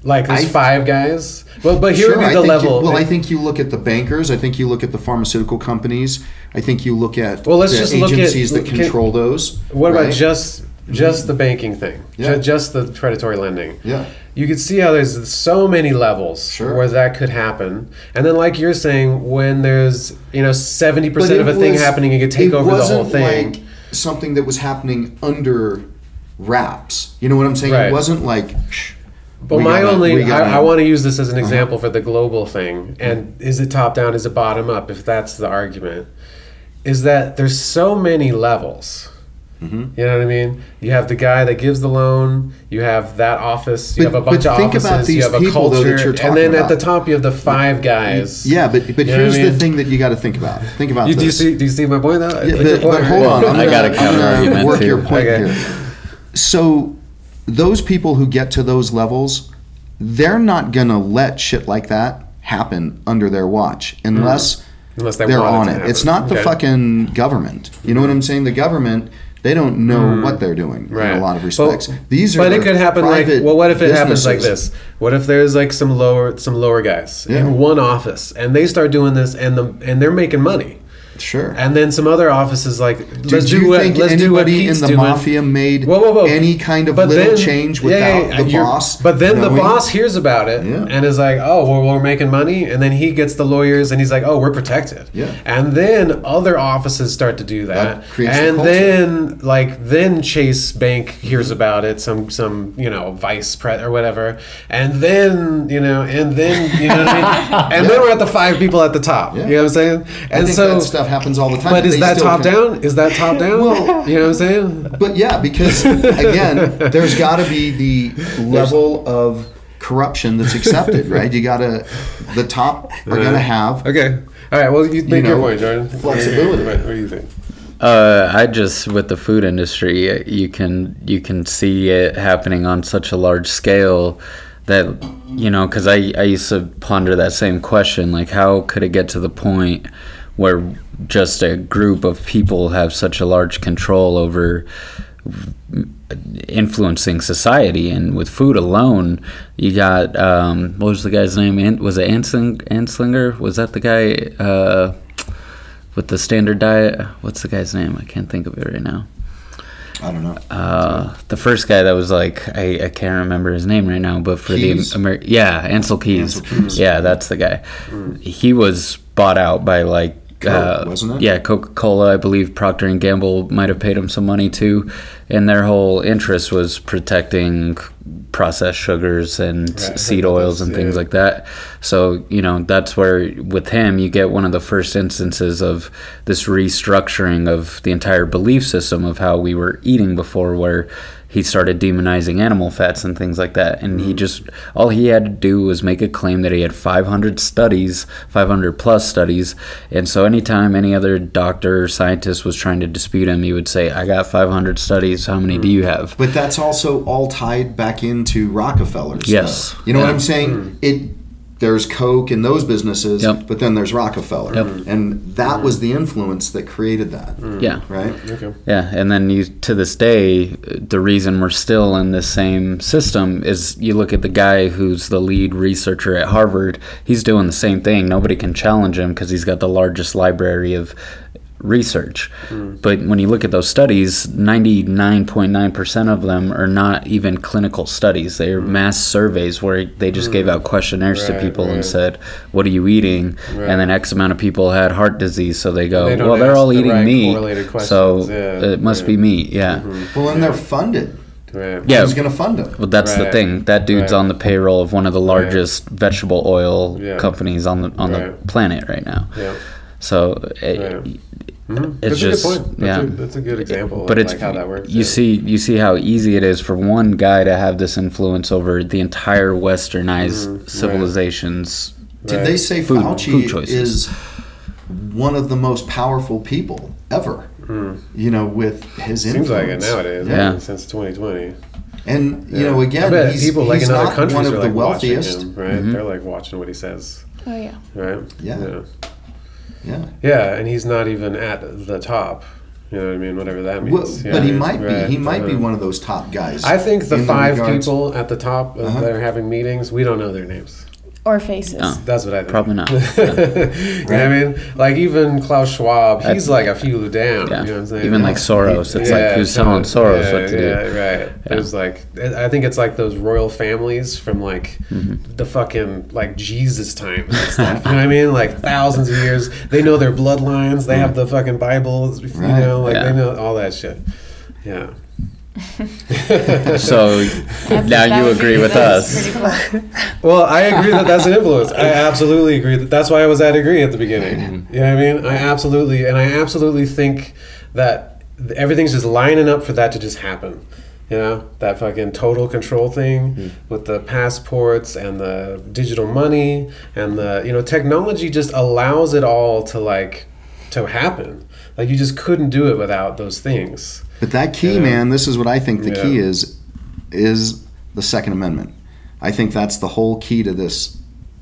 Like these five guys? Well, but here Sure, would be the level. You, well, I think you look at the bankers. I think you look at the pharmaceutical companies. I think you look at Well, let's the just look at- agencies that can- control those. What right? about just just mm-hmm. the banking thing? Yeah. Ju- Just the predatory lending. Yeah. You could see how there's so many levels Sure. where that could happen, and then like you're saying, when there's you know seventy percent of it a thing happening, you could take it over the whole wasn't thing. Like something that was happening under wraps. You know what I'm saying? Right. It wasn't like. Shh, But my gotta- only, Uh-huh. I, I want to use this as an example for the global thing. And is it top down? Is it bottom up? If that's the argument, is that there's so many levels. Mm-hmm. You know what I mean? You have the guy that gives the loan. You have that office. You But- have a bunch but of think about offices. You these have a people, though, culture, that you're and talking then at the top you have the five guys. Yeah, but but You know here's I mean? the thing that you got to think about. Think about You, this. do you see? Do you see my point? Though? Yeah, but, point, but hold on. Well, I'm I gonna, got a I'm gonna counter-argument, work your point Okay. here. So, those people who get to those levels, they're not gonna let shit like that happen under their watch unless Unless they they're on to it. It's not the fucking government. You know what I'm saying? The government. They don't know hmm. what they're doing. Right. in a lot of respects. These are but it could happen like well what if it happens like this what if there's like some lower some lower guys Yeah. in one office and they start doing this and the and they're making money Sure. and then some other offices like Did let's you do what think let's do what Pete's in the doing. mafia made Whoa, whoa, whoa. any kind of But little then- change without yeah, yeah, the boss? But then the boss hears about it Yeah. and is like, "Oh, well, we're making money," and then he gets the lawyers and he's like, "Oh, we're protected." Yeah. And then other offices start to do that, That the and culture. then like then Chase Bank hears about it, some some you know vice pres or whatever, and then you know, and then you know what I mean, and then we're at the five people at the top. You know what I'm saying? And so that stuff happens all the time. But is that top can- down? Is that top down? Well- you know what I'm saying? But yeah, because again, there's got to be the level of corruption that's accepted, right? You got to, the top are going to have. Okay. All right. Well, you make your know, point, Jordan. flexibility. What, what do you think? Uh, I just with the food industry, you can you can see it happening on such a large scale that you know because I I used to ponder that same question like how could it get to the point where just a group of people have such a large control over influencing society and with food alone you got um, what was the guy's name was it Ansling- Anslinger was that the guy uh, with the standard diet what's the guy's name I can't think of it right now I don't know. uh, the first guy that was like I, I can't remember his name right now, but for Keys? the Amer- yeah Ancel Keys. Ancel Keys. yeah that's the guy. He was bought out by like uh, wasn't it? yeah Coca Cola I believe Procter and Gamble might have paid him some money too, and their whole interest was protecting processed sugars and Right. seed oils and things like that. So you know that's where with him you get one of the first instances of this restructuring of the entire belief system of how we were eating before, where he started demonizing animal fats and things like that, and he mm. just all he had to do was make a claim that he had 500 studies, 500 plus studies, and so anytime any other doctor or scientist was trying to dispute him, he would say, "I got 500 studies. How many do mm. you have?" But that's also all tied back into Rockefellers. Yes. though. You know what I'm saying? Mm. It there's Coke and those businesses, Yep. but then there's Rockefeller. Yep. And that was the influence that created that. Mm. Yeah. Right? Okay. Yeah, and then you to this day, the reason we're still in this same system is you look at the guy who's the lead researcher at Harvard. He's doing the same thing. Nobody can challenge him because he's got the largest library of research. Hmm. But when you look at those studies, 99.9% of them are not even clinical studies. They are hmm. mass surveys where they just gave hmm. out questionnaires to Right, people and said, "What are you eating?" Right. And then X amount of people had heart disease, so they go, They "Well, they're all the eating right meat, so. Yeah, it must right. be meat." Yeah. Mm-hmm. Well, and they're funded. Right. Yeah. Who's going to fund them? Well, that's the thing. That dude's Right. on the payroll of one of the largest vegetable oil Yeah. companies on the on Right. the planet right now. Yeah. So, eh, Right. Mhm. It's That's just- a good point. That's, yeah. a, that's a good example. but of it's like how that works. you yeah. see you see how easy it is for one guy to have this influence over the entire westernized Mhm, right. civilizations Did they say Food- Fauci food choices. is one of the most powerful people ever? Mm. You know, with his influence. Seems like it nowadays. Yeah. Yeah. Since 2020. And you Yeah. know, again, he's, people like he's in other not countries one are of the like watching wealthiest. him, right? Mhm. They're like watching what he says, Oh yeah. right? Yeah. yeah. Yeah. Yeah, and he's not even at the top. You know what I mean? Whatever that means. Well, but he might be. He might be uh-huh. one of those top guys. I think the five regards- people at the top Uh-huh. that are having meetings, we don't know their names. Or faces. Oh. That's what I think. Probably not. you know what I mean? Like even Klaus Schwab, he's That's- like a few down. yeah You know what I'm saying? even like soros it's like who's telling soros yeah, what to yeah, do right. There's like, I think it's like those royal families from like Mm-hmm. the fucking like Jesus time and stuff. you know what I mean? Like thousands of years. They know their bloodlines. They have the fucking Bibles. You know, like Yeah. they know all that shit. Yeah. so now you agree with us. Well, I agree that that's an influence. I absolutely agree that that's why I was at agree at the beginning. Mm-hmm. You know what I mean? I absolutely, and I absolutely think that everything's just lining up for that to just happen. You know, that fucking total control thing mm-hmm. with the passports and the digital money and the, you know, technology just allows it all to like, to happen. Like you just couldn't do it without those things. But that key, Yeah. man, this is what I think the Yeah. key is, is the Second Amendment. I think that's the whole key to this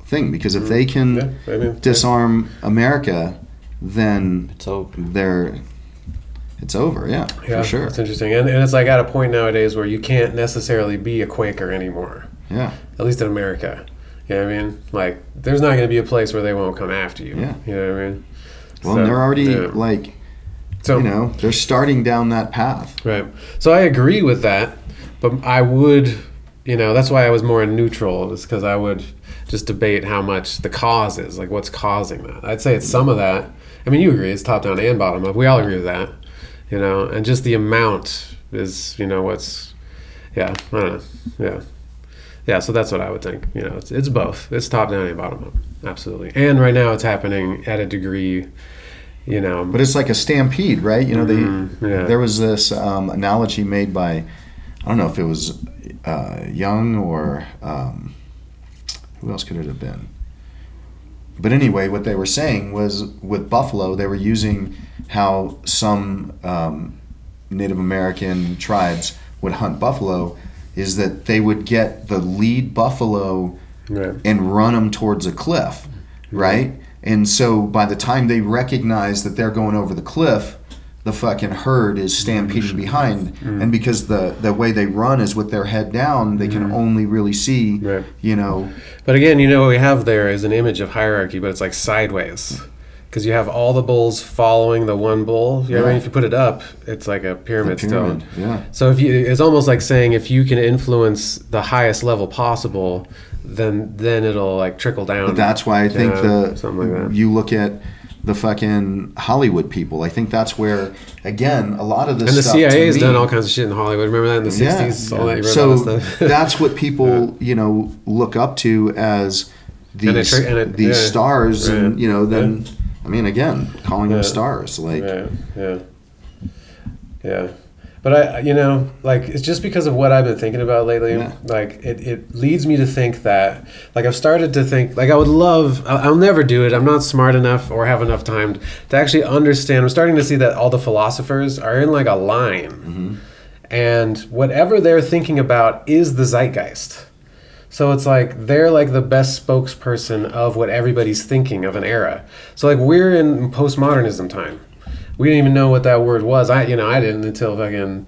thing because if mm-hmm. they can Yeah, I mean, disarm America, then it's over they're it's over. Yeah, yeah, for sure. It's interesting. And, and it's like at a point nowadays where you can't necessarily be a Quaker anymore. Yeah, at least in America. You know what I mean? Like, there's not going to be a place where they won't come after you. Yeah. You know what I mean? well, So, and they're already yeah. like So, you know they're starting down that path. right. So I agree with that, but I would, you know, that's why I was more neutral, is because I would just debate how much the cause is, like what's causing that. I'd say it's some of that. I mean, you agree, it's top down and bottom up. We all agree with that, you know, and just the amount is, you know, what's, yeah, I don't know. Yeah. Yeah, so that's what I would think. You know, it's, it's both. It's top down and bottom up. Absolutely. And right now it's happening at a degree, you know. But it's like a stampede, right? You know, they Mhm, yeah. there was this um, analogy made by I don't know if it was uh, Young or um, who else could it have been. But anyway, what they were saying was with buffalo, they were using how some um, Native American tribes would hunt buffalo, is that they would get the lead buffalo right. and run them towards a cliff, right? And so by the time they recognize that they're going over the cliff, the fucking herd is stampeding behind, mm. and because the the way they run is with their head down, they can mm. only really see, Right. you know, But again, you know what we have there is an image of hierarchy, but it's like sideways. Because you have all the bulls following the one bull. You know I mean? Yeah. If you put it up, it's like a pyramid, pyramid. still. Yeah, So if you, it's almost like saying if you can influence the highest level possible, then then it'll like trickle down. but that's why I think Yeah, the something like that. you look at the fucking Hollywood people. I think that's where again a lot of this and the stuff to CIA's me- done all kinds of shit in Hollywood. Remember that in the '60s? All that, you read so all that stuff. that's what people you know look up to as And it these and it- these yeah, stars and you know then I mean again calling Yeah. them stars like yeah, yeah, yeah. But I, you know, like it's just because of what I've been thinking about lately. Yeah. Like it, it leads me to think that, like I've started to think, like I would love. I'll, I'll never do it. I'm not smart enough or have enough time to actually understand. I'm starting to see that all the philosophers are in like a line, mm-hmm. and whatever they're thinking about is the zeitgeist. So it's like they're like the best spokesperson of what everybody's thinking of an era. So like we're in postmodernism time. We didn't even know what that word was. I you know I didn't until fucking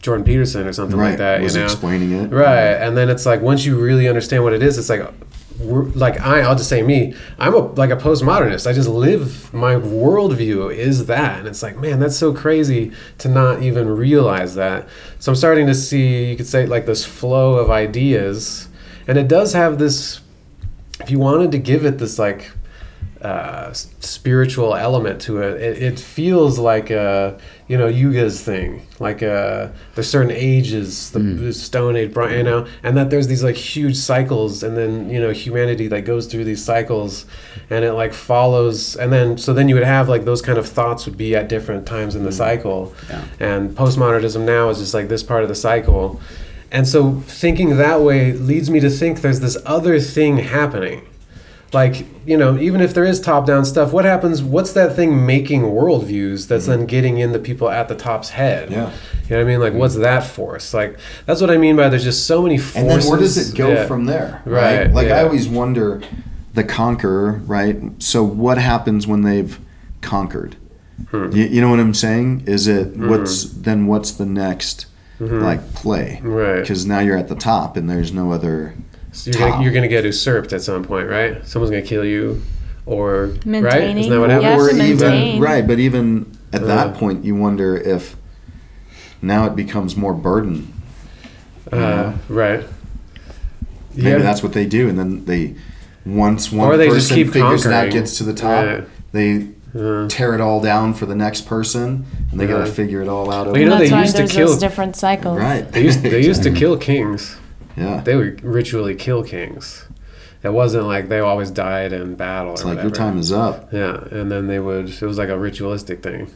Jordan Peterson or something right like that. was you know, explaining it right? And then it's like once you really understand what it is, it's like. We're, like I, I'll just say me. I'm a like a postmodernist. I just live my worldview is that, and it's like, man, that's so crazy to not even realize that. So I'm starting to see, you could say, like this flow of ideas, and it does have this. If you wanted to give it this like uh, spiritual element to it. it. It feels like a you know Yuga's thing, like a there's certain ages, the, the Stone Age, you know, and that there's these like huge cycles, and then you know humanity like goes through these cycles, and it like follows, and then so then you would have like those kind of thoughts would be at different times in the cycle, Yeah. and postmodernism now is just like this part of the cycle. And so thinking that way leads me to think there's this other thing happening. Like, you know, even if there is top down stuff, what happens? What's that thing making worldviews that's then getting in the people at the top's head? Yeah. You know what I mean? Like, what's that force? Like, that's what I mean by there's just so many forces. And then where does it go Yeah. from there? Right. Right, Like I always wonder the conqueror, right? So what happens when they've conquered? Hmm. You, you know what I'm saying? Is it what's then what's the next like play? Mm-hmm. Right. Because now you're at the top and there's no other. So you're gonna, you're gonna get usurped at some point, right? Someone's gonna kill you, or right? Isn't that what yeah. happens? or even maintain. right, but even at that Uh. point, you wonder if now it becomes more burden. Uh, right. Maybe that's what they do, and then they once one Or they person just keep figures it out, conquering. gets to the top, Right. they Uh, tear it all down for the next person, and they got to figure it all out. Well, you know, That's they why used to there's kill- different cycles. right? They used they used to kill kings. Yeah. They would ritually kill kings. It wasn't like they always died in battle. It's or like whatever. your time is up. Yeah, and then they would. It was like a ritualistic thing.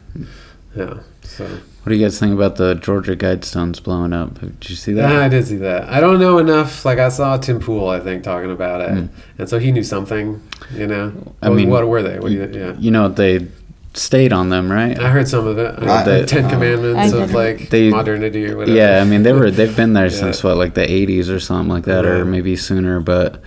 Yeah. So What do you guys think about the Georgia Guidestones blowing up? Did you see that? yeah, I did see that. I don't know enough. Like I saw Tim Pool, I think, talking about it, Mm. and so he knew something. You know. I What- mean, what were they? What do you? Yeah. You know they stayed on them, right? I heard some of it. I Right. heard the Ten Commandments of like They- modernity or whatever. Yeah, I mean they were they've been there Yeah. since what like the 80s or something like that, Yeah. or maybe sooner. But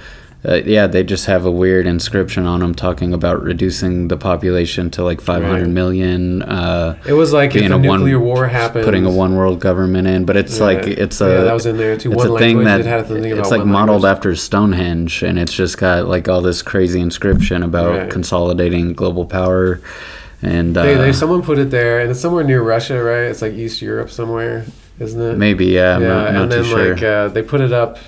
uh, yeah, they just have a weird inscription on them talking about reducing the population to like 500 Right. million. Uh, It was like if being a a one- nuclear war happened, putting a one world government in, but it's Yeah. like it's a yeah, that was in there too. it's One a thing that it had something about it's like modeled language. after Stonehenge, and it's just got like all this crazy inscription about Right. consolidating global power. And uh, They, they someone put it there, and it's somewhere near Russia, right? It's like East Europe somewhere, isn't it? maybe yeah, I'm yeah, not, not and then sure. like uh, they put it up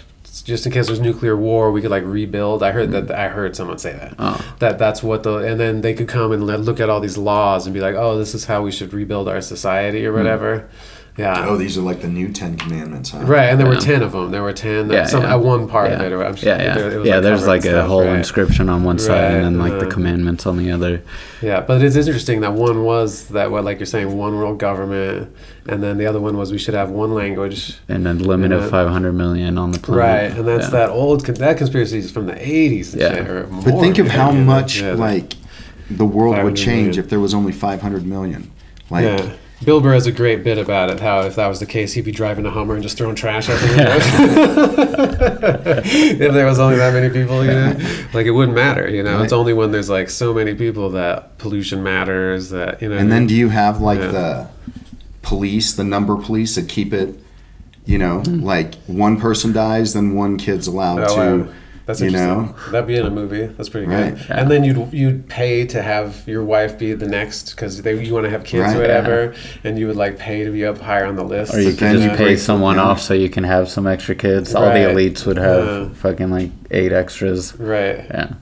just in case there's nuclear war, we could like rebuild. I heard that. I heard someone say that. oh. That that's what the and then they could come and look at all these laws and be like, oh, this is how we should rebuild our society or whatever. Yeah. Oh, these are like the new Ten Commandments, huh? Right, and there were ten of them. There were ten. Yeah, some yeah. at one part yeah. of it. I'm sure yeah, yeah, there- it was, yeah. there's like a stuff, whole right. inscription on one side, and then Right, like the uh, commandments on the other. Yeah, but it's interesting that one was that what like you're saying one world government, and then the other one was we should have one language. and a limit Yeah. of 500 million on the planet. Right, and that's Yeah. that old that conspiracy is from the 80s. Yeah. shit, or But think of how much yeah, like the world would change million. if there was only 500 million. Like, yeah. Bill Burr has a great bit about it. How if that was the case, he'd be driving a Hummer and just throwing trash at the window. if there was only that many people, you know, like it wouldn't matter. You know, it's only when there's like so many people that pollution matters. That you know, and then do you have like Yeah. the police, the number police that keep it? You know, Hmm. like one person dies, then one kid's allowed Oh, to. wow. That's you interesting. know? That'd be in a movie. That's pretty Right. good. And then you'd you'd pay to have your wife be the next because you want to have kids Right. or whatever, and you would like pay to be up higher on the list. Or you But can just you pay someone yeah. off so you can have some extra kids. All the elites would have Yeah. fucking like eight extras. Right. Yeah.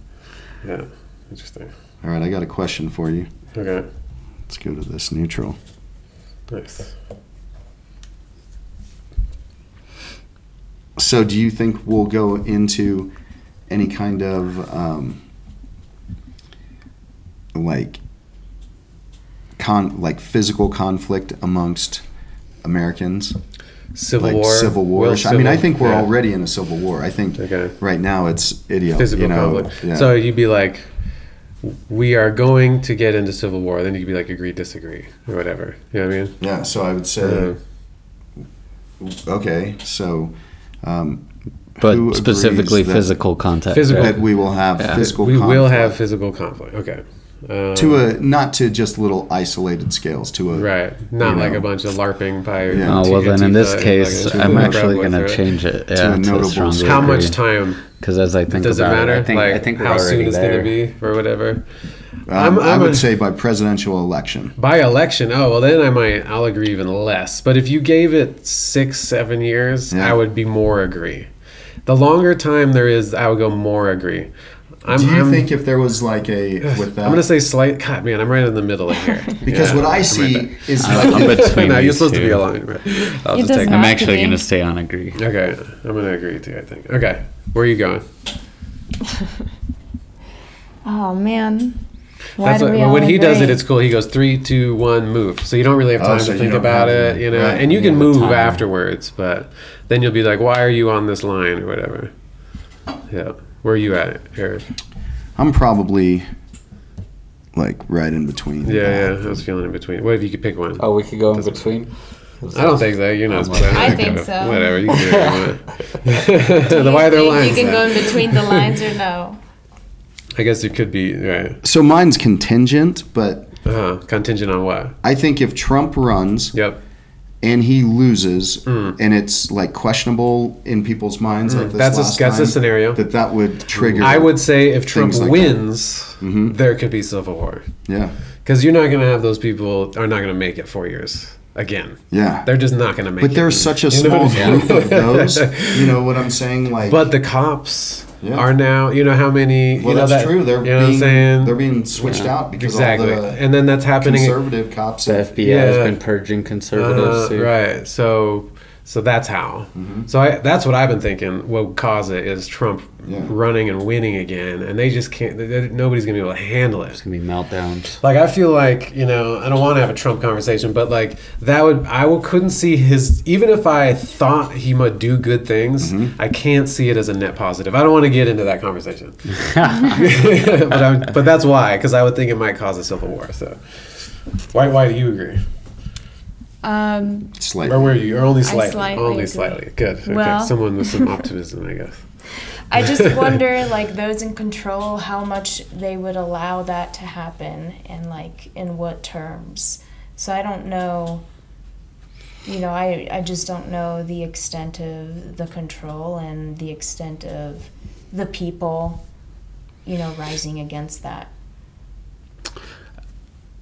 Yeah. Interesting. All right, I got a question for you. Okay. Let's go to this neutral. Nice. So, do you think we'll go into any kind of um, like con like physical conflict amongst Americans, Civil like war. civil war? I mean, I think we're yeah. already in a civil war. I think Okay. right now it's idiot. physical you know, conflict. yeah. So you'd be like, we are going to get into civil war. Then you could be like, agree, disagree, or whatever. You know what I mean? yeah. So I would say, Uh, okay, so. Um, But who specifically that- physical contact. Physical- right? That we will have Yeah. physical. we will conflict. have physical conflict. Okay. Um, to a not to just little isolated scales to a Right. Not like know. a bunch of LARPing by. Yeah. Oh well, then in this case, like a I'm actually gonna with it. change it. To Yeah, a notable stronger scale. How much time Because as I think does it about matter? it, I think, like I think how soon already it's going to be or whatever. Um, I'm- I I'm would a- say by presidential election. By election, oh well, then I might I'll agree even less. But if you gave it six, seven years, Yeah. I would be more agree. The longer time there is, I would go more agree. I'm, Do you I'm, think if there was like a with that? I'm gonna say slight. God, man, I'm right in the middle of here. because Yeah, what I I'm see right is I'm like between no, you're these supposed to be aligned, right? I'll it just take I'm actually gonna stay on agree. Okay, I'm gonna agree too. I think. Okay, where are you going? Oh man. Why That's do what, we when all he does it, agree? it's cool. He goes three, two, one, move. So you don't really have Oh, time so to you think don't about have it, to- you know. right, And you you can have the move time. afterwards, but then you'll be like, "Why are you on this line?" or whatever. Yeah, where are you at, Eric? I'm probably like right in between. Yeah, yeah. I was feeling in between. What if you could pick one? Oh, we could go in between. I don't think so. You're not. I'm supposed. I think so. Whatever. You can do what you want. Do the you why there think lines. You can go in between the lines or no? I guess it could be right. So mine's contingent, but Uh-huh. Contingent on what? I think if Trump runs Yep. and he loses, Mm. and it's like questionable in people's minds, like this That's a that's a scenario. that that would trigger. I would say if Trump like wins, Mhm. there could be civil war. Yeah, Because you're not going to have those people are not going to make it four years again. yeah. They're just not going to make But it. But there's such a small group of those. You know what I'm saying? Like, But the cops Yeah. are now. You know how many? well, you know that's that, true. They're you know what I'm being saying? they're being switched Yeah. out because exactly, all the and then that's happening. conservative cops. The have- FBI has been purging conservatives. Uh, right. So so that's how. Mm-hmm. So I, that's what I've been thinking. What would cause it is Trump Yeah. running and winning again, and they just can't. they- they- nobody's gonna be able to handle it. It's gonna be meltdowns. Like I feel like you know I don't want to have a Trump conversation, but like that would I will, couldn't see his even if I thought he might do good things, mm-hmm. I can't see it as a net positive. I don't want to get into that conversation, but I'm, but that's why because I would think it might cause a civil war. So why why do you agree? Um, slightly. Or were you? Or only slightly? slightly only agree. slightly. Good. Okay. Well- Someone with some optimism, I guess. I just wonder, like those in control, how much they would allow that to happen, and like in what terms. So I don't know. You know, I I just don't know the extent of the control and the extent of the people, you know, rising against that.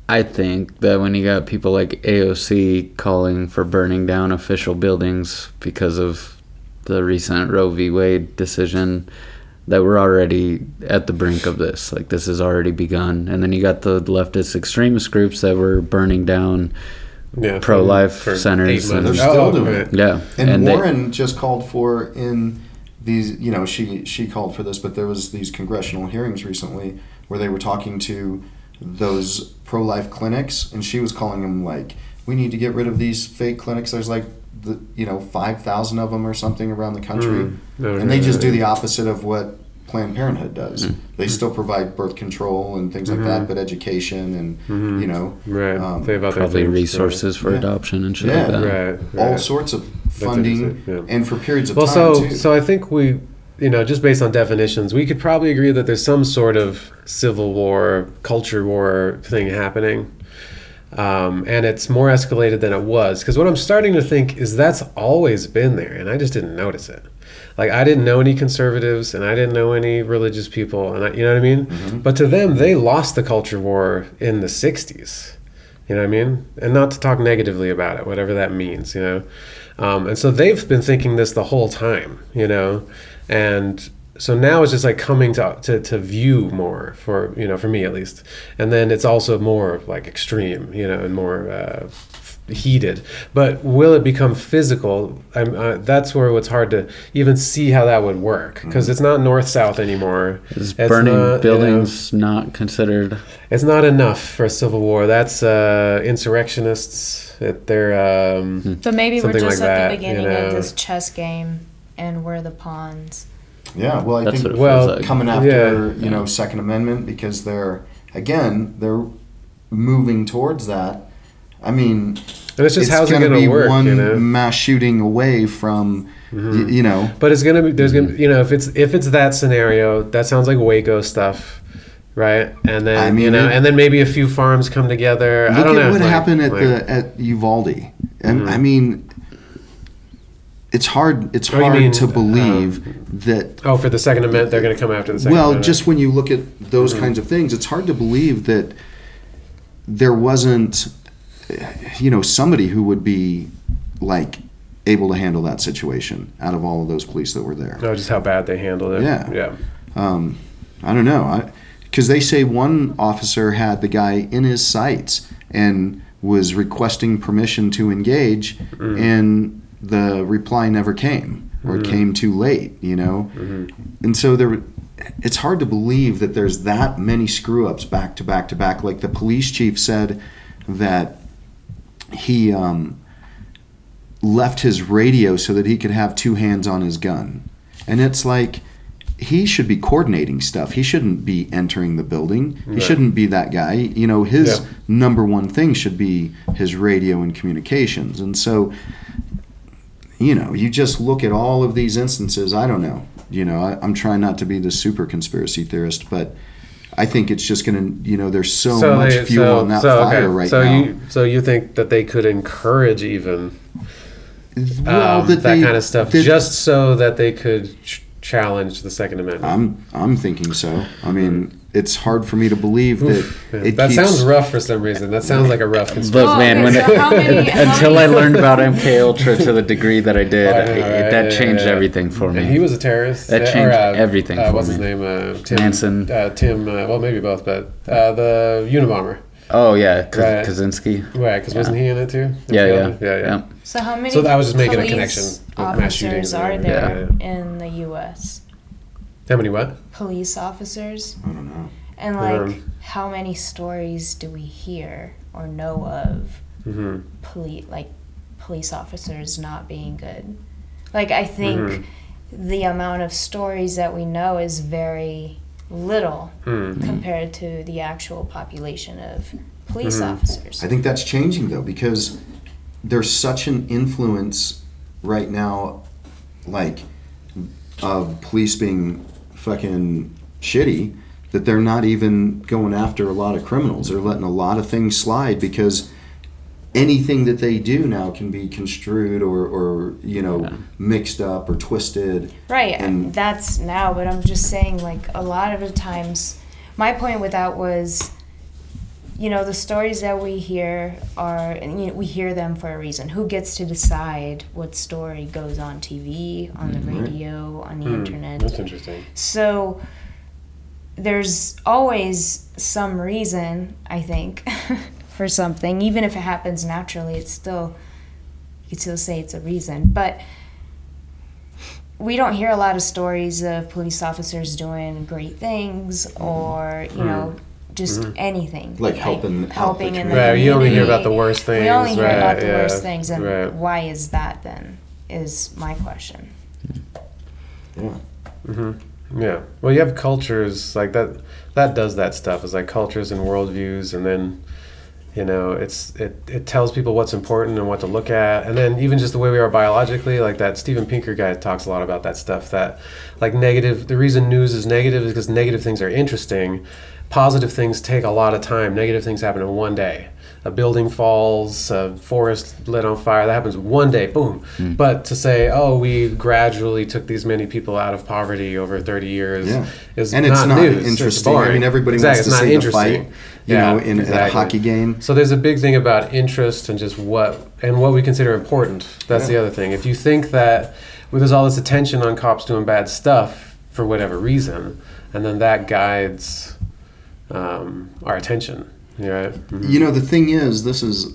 I think that when you got people like AOC calling for burning down official buildings because of the recent Roe v. Wade decision, that we're already at the brink of this. Like this has already begun. And then you got the leftist extremist groups that were burning down. Yeah. Pro-life centers eight months. They're still doing it. Yeah, And, they- Warren just called for in these, you know, she she called for this, but there was these congressional hearings recently where they were talking to those pro-life clinics, and she was calling them like, we need to get rid of these fake clinics. There's like, the you know, five thousand of them or something around the country, Mm. No, and they no, just do the opposite of what Planned Parenthood does. They still provide birth control and things like that, but education and you know, Right. um, they have other probably things, resources for Yeah. adoption and shit Yeah. like that. Right. right. all sorts of funding yeah. and for periods of Well, time so too. so I think we, you know, just based on definitions, we could probably agree that there's some sort of civil war, culture war thing happening, um, and it's more escalated than it was. Because what I'm starting to think is that's always been there, and I just didn't notice it. Like I didn't know any conservatives, and I didn't know any religious people, and I, you know what I mean. Mm-hmm. But to them, they lost the culture war in the '60s. You know what I mean? And not to talk negatively about it, whatever that means, you know. Um, and so they've been thinking this the whole time, you know. And so now it's just like coming to, to, to view more for, you know, for me at least. And then it's also more like extreme, you know, and more uh, heated. But will it become physical? I'm, uh, that's where it's hard to even see how that would work because it's not north south anymore. Is It's burning not, you know, buildings not considered? it's not enough for a civil war. That's uh, insurrectionists. It, they're um, So maybe we're just like at that, the you beginning know. of this chess game, and we're the pawns. yeah, well, I That's think what it Well, like. coming after Yeah. you know Second Amendment because they're again they're moving towards that. I mean, and it's just how's it gonna going be to work, one you know? mass shooting away from y- you know But it's gonna be there's Mm-hmm. gonna you know if it's if it's that scenario that sounds like Waco stuff, right? And then I you know it- and then maybe a few farms come together. I look don't at know what like- happened at like- Mm-hmm. the at Uvalde, and I mean. It's hard. It's Oh, hard mean, to uh, believe that oh for the Second Amendment they're going to come after the Second well, Amendment. just when you look at those Mm-hmm. kinds of things, it's hard to believe that there wasn't, you know, somebody who would be like able to handle that situation out of all of those police that were there. oh just how bad they handled it. Yeah. yeah. Um, I don't know. Because they say one officer had the guy in his sights and was requesting permission to engage, and the reply never came, or it came too late. You know, and so there. It's hard to believe that there's that many screw ups back to back to back. Like the police chief said that he um, left his radio so that he could have two hands on his gun. And it's like he should be coordinating stuff. He shouldn't be entering the building. He shouldn't be that guy. You know, his Yeah. number one thing should be his radio and communications. And so, you know, you just look at all of these instances. I don't know. You know, I, I'm trying not to be the super conspiracy theorist, but I think it's just going to, you know, there's so, much they- fuel so- on that so, fire okay, right so now. You, so you think that they could encourage even well, um, that, that, they- kind of stuff that- just so that they could ch- challenge the Second Amendment? I'm I'm thinking so. I mean, it's hard for me to believe that Yeah, it that keeps, sounds rough for some reason. That sounds like a rough conspiracy. Look, Oh, man, when so it, many- until I learned about MK Ultra to the degree that I did, I know, it- right? that Yeah, changed yeah. everything for me. And he was a terrorist. That uh, changed uh, everything Uh, for what's his name? Uh, Tim Manson. Uh, Tim. Uh, well, maybe both, but uh, the Unabomber. oh yeah, K- Right. Kaczynski. Right? Because wasn't he in it too? Yeah, yeah, yeah, yeah. So how many? So I was just making a police connection with mass officers shootings are there in the U.S.? How many what? Police officers, I don't know. and like, Um, how many stories do we hear or know of hmm police like police officers not being good? Like, I think Mhm. the amount of stories that we know is very little Hmm. compared to the actual population of police Mhm. officers. I think that's changing though because there's such an influence right now, like of police being fucking shitty that they're not even going after a lot of criminals. They're letting a lot of things slide because anything that they do now can be construed or, or you know Yeah. mixed up or twisted. Right, uh, And- that's now, but I'm just saying, like, a lot of the times, my point with that was, you know, the stories that we hear are, you know, we hear them for a reason. Who gets to decide what story goes on TV, on the Mhm. radio, on the Hmm. internet? That's interesting. So there's always some reason, I think, for something. Even if it happens naturally, it's still you could still say it's a reason. But we don't hear a lot of stories of police officers doing great things or, you know, just Mhm. anything. Like helping out the helping in the Right. You only hear community. about the worst things. We only hear right, about the yeah, worst things, and right. why is that then? Is my question. Yeah. hmm Yeah. Well, you have cultures like that. That does that stuff. Is like cultures and worldviews, and then you know, it's it it tells people what's important and what to look at, and then even just the way we are biologically. Like that Steven Pinker guy talks a lot about that stuff. That like negative. The reason news is negative is because negative things are interesting. Positive things take a lot of time. Negative things happen in one day. A building falls, a forest lit on fire. That happens one day, boom. Hmm. But to say, oh, we gradually took these many people out of poverty over 30 years Yeah. is and not it's not news. Interesting. I mean, everybody Exactly, wants to not see the interesting. fight, you Yeah, know, in, in a hockey game. So there's a big thing about interest and just what and what we consider important. That's the other thing. If you think that well, there's all this attention on cops doing bad stuff for whatever reason, and then that guides um, our attention, you right? Mhm. You know, the thing is, this is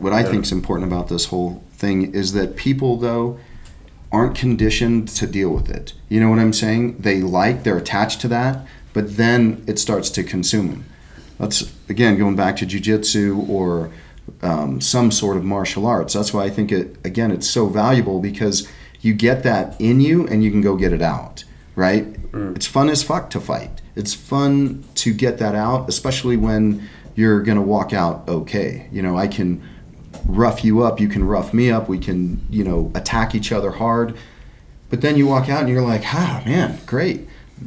what I Yeah. think is important about this whole thing is that people, though, aren't conditioned to deal with it. You know what I'm saying? They like, they're attached to that, but then it starts to consume them. That's, again, going back to jujitsu or um, some sort of martial arts. That's why I think it, again, it's so valuable because you get that in you and you can go get it out, right? It's fun as fuck to fight. It's fun to get that out, especially when you're going to walk out okay. You know, I can rough you up, you can rough me up, we can, you know, attack each other hard. But then you walk out and you're like, ah, man, great.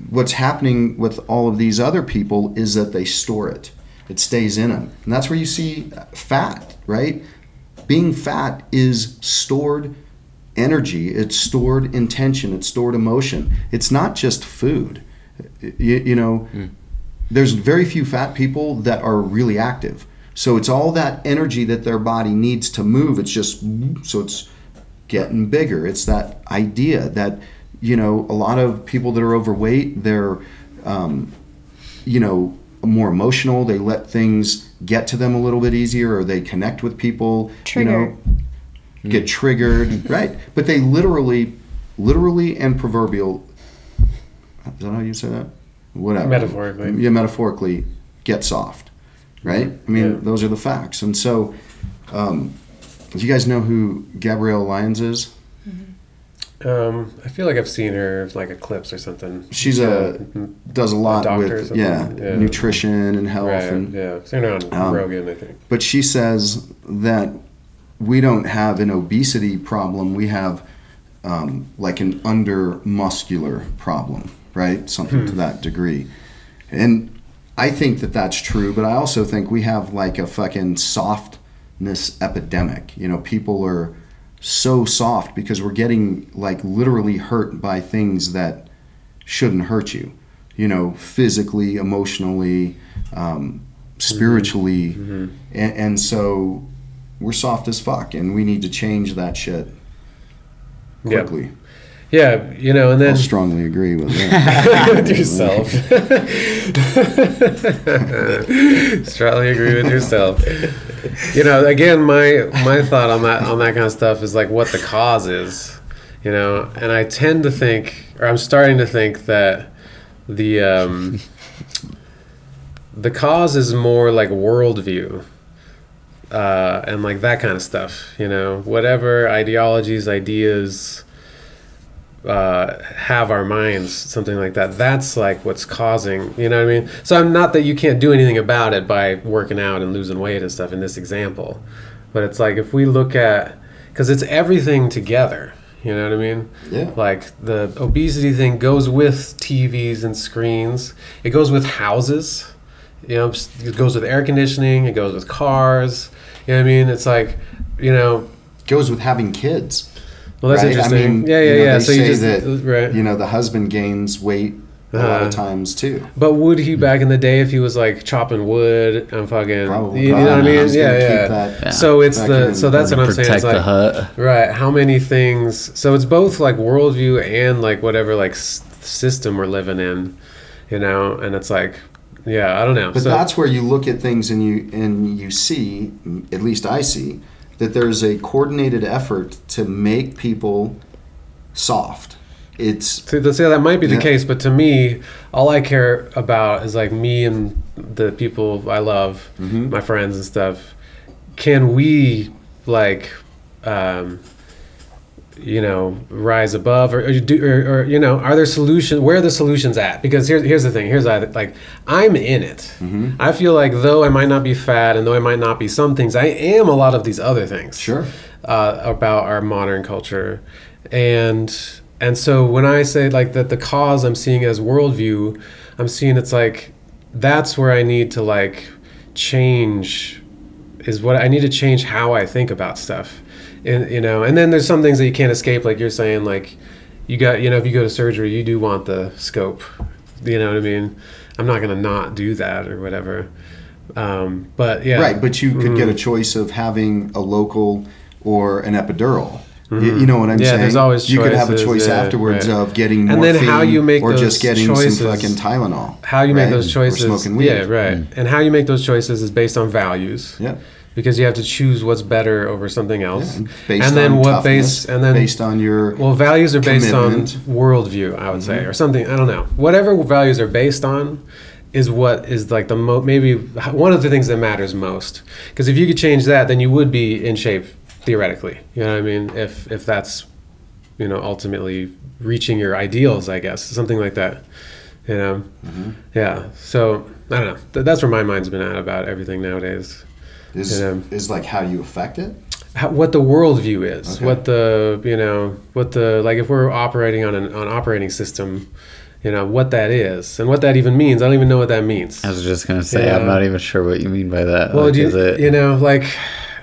What's happening with all of these other people is that they store it, it stays in them. And that's where you see fat, right? Being fat is stored energy, it's stored intention, it's stored emotion. It's not just food. You, you know, there's very few fat people that are really active. So it's all that energy that their body needs to move. It's just so it's getting bigger. It's that idea that you know a lot of people that are overweight, they're um, you know, more emotional. They let things get to them a little bit easier, or they connect with people. You know, get triggered, right? But they literally, literally and proverbial. Is that how you say that? Whatever. Metaphorically. Yeah, metaphorically, get soft, right? I mean, Yeah. those are the facts. And so, um, do you guys know who Gabrielle Lyons is? Um, I feel like I've seen her like a clips or something. She's a does a lot or with yeah, yeah. nutrition and health right. and Yeah, I've seen her on Um, Rogan, I think. but she says that we don't have an obesity problem we have um, like an under muscular problem right? Something to hmm. that degree. And i think that that's true but i also think we have like a fucking softness epidemic. You know people are so soft because we're getting like literally hurt by things that shouldn't hurt you. You know physically emotionally um, mm-hmm. spiritually. Mm-hmm. And, and so we're soft as fuck and we need to change that shit quickly Yeah, you know, and then i strongly agree with that with yourself. Strongly agree with yourself. You know, again, my my thought on that on that kind of stuff is like what the cause is. You know, and I tend to think, or I'm starting to think that the um, the cause is more like worldview. Uh, and like that kind of stuff, you know, whatever ideologies, ideas, uh, have our minds, something like that. That's like what's causing, you know what I mean? So I'm not that you can't do anything about it by working out and losing weight and stuff in this example, but it's like if we look at, because it's everything together, you know what I mean? Yeah. Like the obesity thing goes with TVs and screens, it goes with houses, you know, it goes with air conditioning, it goes with cars, you know what I mean? It's like, you know, goes with having kids well, that's right? interesting. I mean, yeah, yeah, you know, yeah. They So say you just that right. you know the husband gains weight a lot Uh-huh. of times too. But would he back in the day if he was like chopping wood and fucking Probably. you know what I mean? He's Yeah, yeah. that Yeah. So it's the so that's what I'm saying. protect It's the like hut. right, how many things? So it's both like worldview and like whatever like s- system we're living in, you know. And it's like, yeah, I don't know. But so that's where you look at things and you and you see, at least I see, that there's a coordinated effort to make people soft. It's See, let's say that might be the Yeah. case, but to me, all I care about is like me and the people I love, Mhm. my friends and stuff. Can we like, um, you know, rise above, or, or do, or, or you know, are there solutions? Where are the solutions at? Because here's here's the thing. Here's I like I'm in it. Mm-hmm. I feel like though I might not be fat, and though I might not be some things, I am a lot of these other things sure. uh, about our modern culture, and and so when I say like that, the cause I'm seeing as worldview, I'm seeing it's like that's where I need to like change is what I need to change how I think about stuff, and you know, and then there's some things that you can't escape, like you're saying, like you got you know if you go to surgery, you do want the scope, you know what I mean. I'm not gonna not do that or whatever. Um, but yeah, Right, but you could Mhm. get a choice of having a local or an epidural. You, you know what I'm Mm-hmm. Yeah, saying? there's always choices, you could have a choice yeah, afterwards right. of getting And morphine then how you make or just getting choices- some fucking Tylenol. how you make right? those Or choices smoking weed. yeah right and how you make those choices is based on values Yeah. Because you have to choose what's better over something else. Yeah, based and then on what base and then based on your well values are based commitment. Mm-hmm. on worldview i would say or something i don't know. Whatever values are based on is what is like the mo- maybe one of the things that matters most. Because if you could change that then you would be in shape theoretically you know what i mean? If if that's you know ultimately reaching your ideals i guess something like that you know? Mm-hmm. yeah so i don't know. Th- that's where my mind's been at about everything nowadays is Yeah. Um, is like how you affect it. how, what the worldview is, Okay. what the you know, what the like if we're operating on an on operating system, you know what that is and what that even means. I don't even know what that means. I was just gonna say Yeah. I'm not even sure what you mean by that. well, Like, do you, is it- you know, like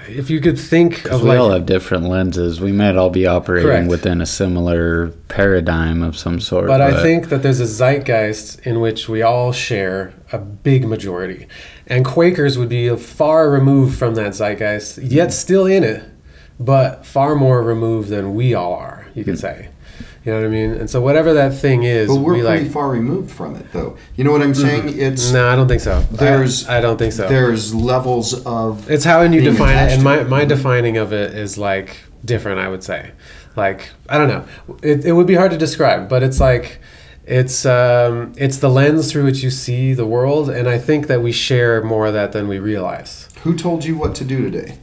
if you could think of we like all have different lenses. We might all be operating Correct. within a similar paradigm of some sort. But I think that there's a zeitgeist in which we all share a big majority. And Quakers would be far removed from that zeitgeist, yet still in it, but far more removed than we all are, you could hmm. say. You know what I mean? And so whatever that thing is, But we're we pretty like. far removed from it, though. You know what I'm saying? It's No, I don't think so. There's- I, don't think so. there's levels of It's how you define it, and my, my defining of it is like different. I would say, like I don't know. It, it would be hard to describe, but it's like it's um, it's the lens through which you see the world, and I think that we share more of that than we realize. Who told you what to do today?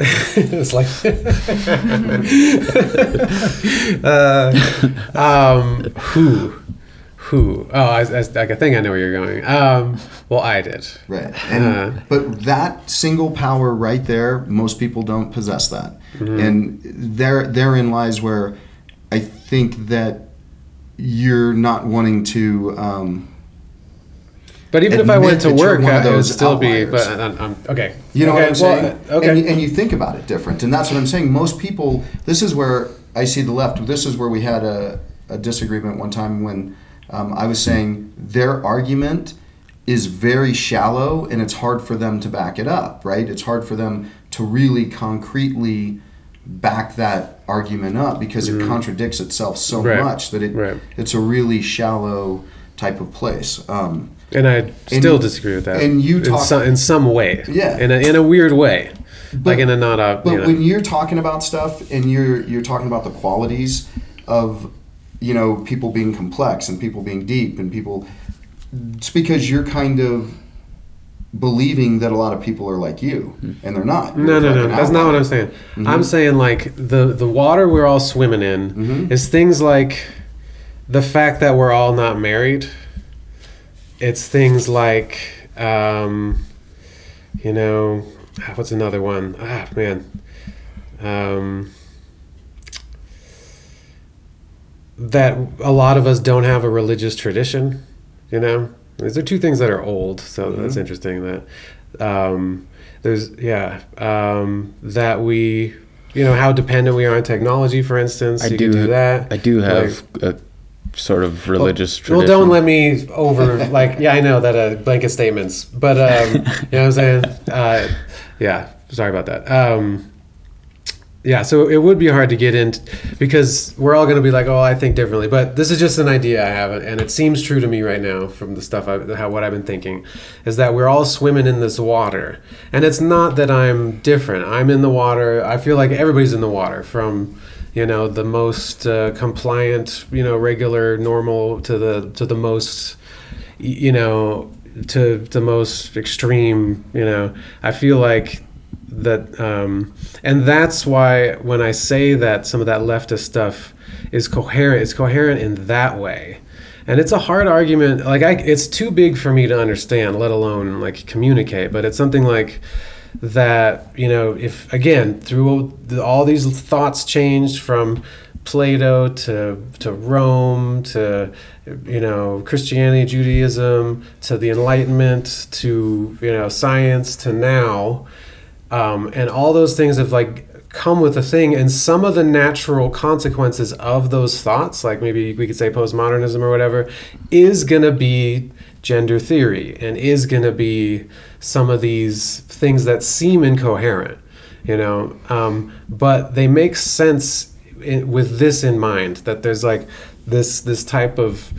it's like, uh, um, who, who? Oh, I, I, I think I know where you're going. Um, well, I did. Right. And Uh. but that single power right there, most people don't possess that. Mm-hmm. And there therein lies where I think that you're not wanting to um, But even if I went to work, one of I, it would still be. But I'm, I'm okay. You know okay, what I'm saying? Well, okay. And, and you think about it different. And that's what I'm saying. Most people, this is where I see the left. This is where we had a, a disagreement one time when um, I was saying their argument is very shallow and it's hard for them to back it up, right? It's hard for them to really concretely back that argument up because it contradicts itself so Mm-hmm. Right. much that it Right. it's a really shallow type of place. Um, and I still and- disagree with that. and you in talk- some, in some way. Yeah. In a, in a weird way, like in a not a. But you know, when you're talking about stuff and you're you're talking about the qualities of you know people being complex and people being deep and people it's because you're kind of believing that a lot of people are like you and they're not. no, You're no, no. fucking That's not what I'm outlier. saying. I'm saying like the the water we're all swimming in Mhm. is things like the fact that we're all not married. It's things like, um, you know, ah, what's another one? Ah, man. Um, that a lot of us don't have a religious tradition, you know? These are two things that are old, so that's interesting that um, there's, yeah, um, that we, you know, how dependent we are on technology, for instance. I do, do that. I do have Like- a sort of religious well, tradition. don't let me over like yeah, I know that uh, blanket statements, but um, you know what I'm saying? Uh, yeah, sorry about that. Um, yeah, so it would be hard to get into because we're all going to be like, oh, I think differently. But this is just an idea I have, and it seems true to me right now from the stuff I, how what I've been thinking, is that we're all swimming in this water, and it's not that I'm different. I'm in the water. I feel like everybody's in the water from you know the most uh, compliant you know regular normal to the to the most you know to the most extreme you know. I feel like that um, and that's why when i say that some of that leftist stuff is coherent it's coherent in that way. And it's a hard argument like I, it's too big for me to understand let alone like communicate but it's something like that you know if again through all these thoughts changed from plato to to rome to you know christianity judaism to the enlightenment to you know science to now um, and all those things have like come with a thing and some of the natural consequences of those thoughts like maybe we could say postmodernism or whatever is going to be gender theory and is going to be some of these things that seem incoherent you know? Um, but they make sense in, with this in mind that there's like this this type of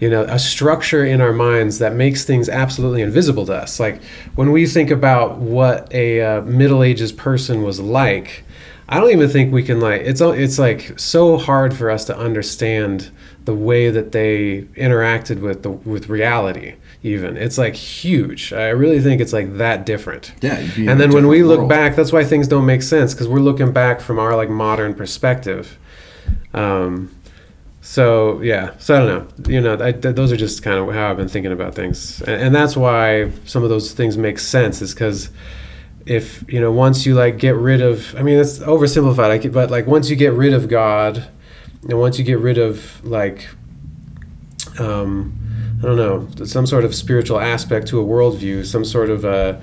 you know a structure in our minds that makes things absolutely invisible to us. Like when we think about what a uh, middle ages person was like i don't even think we can like it's it's like so hard for us to understand the way that they interacted with the with reality even it's like huge i really think it's like that different Yeah, you'd be in and then when we look world. back that's why things don't make sense because we're looking back from our like modern perspective um, so yeah, so I don't know. You know, I, th- those are just kind of how I've been thinking about things, and, and that's why some of those things make sense. Is because if you know, once you like get rid of, I mean, it's oversimplified, I but like once you get rid of God, and once you get rid of like, um, I don't know, some sort of spiritual aspect to a worldview, some sort of uh,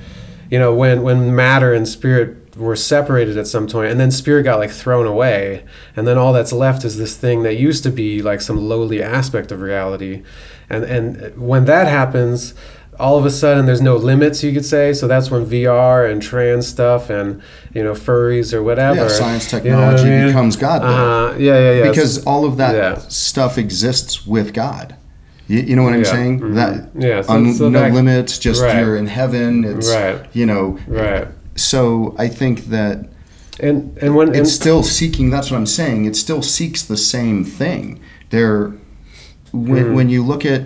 you know, when when matter and spirit were separated at some point and then spirit got like thrown away and then all that's left is this thing that used to be like some lowly aspect of reality. And and when that happens all of a sudden there's no limits you could say so that's when vr and trans stuff and you know furries or whatever Yeah, science you know I technology mean? becomes God. uh-huh yeah yeah yeah because all of that yeah. stuff exists with God. You, you know what I'm Yeah, saying? mhm. That Yeah, so- un- so no that- limits, just right. you're in heaven. It's Right. you know. right So I think that and and when and, it's still seeking. That's what I'm saying. It still seeks the same thing. There, when Mm-hmm. when you look at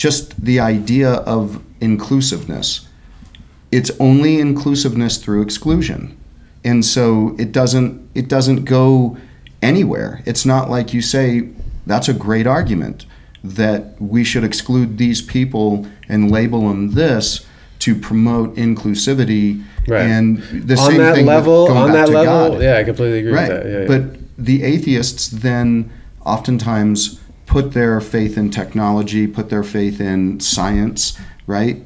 just the idea of inclusiveness, it's only inclusiveness through exclusion, and so it doesn't it doesn't go anywhere. It's not like you say that's a great argument that we should exclude these people and label them this to promote inclusivity Right. and the on same that thing level on that level God. yeah i completely agree right with that yeah, yeah. but the atheists then oftentimes put their faith in technology put their faith in science right?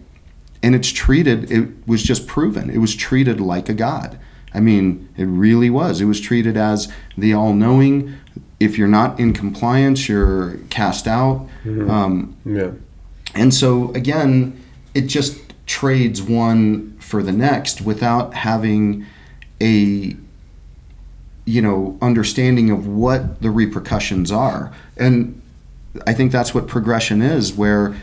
And it's treated it was just proven. It was treated like a god. I mean it really was. It was treated as the all-knowing. If you're not in compliance you're cast out. Um, yeah. and so again, it just trades one for the next without having a you know understanding of what the repercussions are. And I think that's what progression is where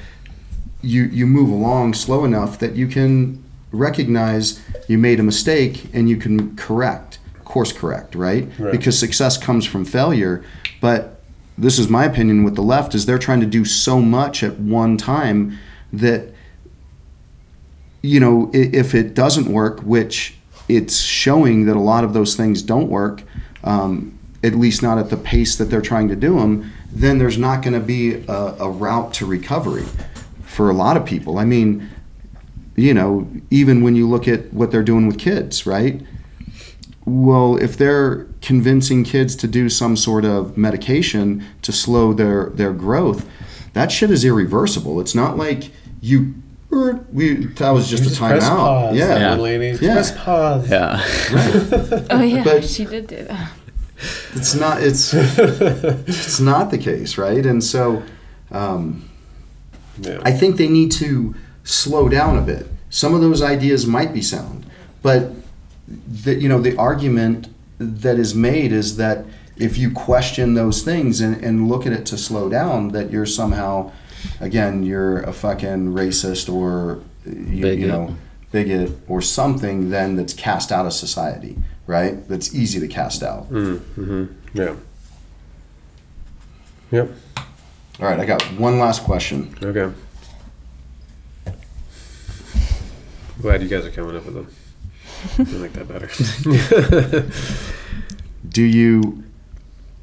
you you move along slow enough that you can recognize you made a mistake and you can correct, course correct, right? Right. Because success comes from failure, but this is my opinion with the left is they're trying to do so much at one time that you know if it doesn't work which it's showing that a lot of those things don't work um, at least not at the pace that they're trying to do them then there's not going to be a, a route to recovery for a lot of people i mean you know even when you look at what they're doing with kids right well, if they're convincing kids to do some sort of medication to slow their, their growth, that shit is irreversible. It's not like you, er, we, that was just You a time press out. Yeah. that Yeah. lady Yeah. press pause Yeah. Oh yeah, But- she did do that. It's not, it's, it's not the case, right? And so, um, yeah. I think they need to slow down a bit. Some of those ideas might be sound, but the, you know the argument that is made is that if you question those things and, and look at it to slow down, that you're somehow, again, you're a fucking racist or you, you know bigot or something then that's cast out of society, right? That's easy to cast out. mm-hmm. yeah yep All right, I got one last question. okay glad you guys are coming up with them i like that better do you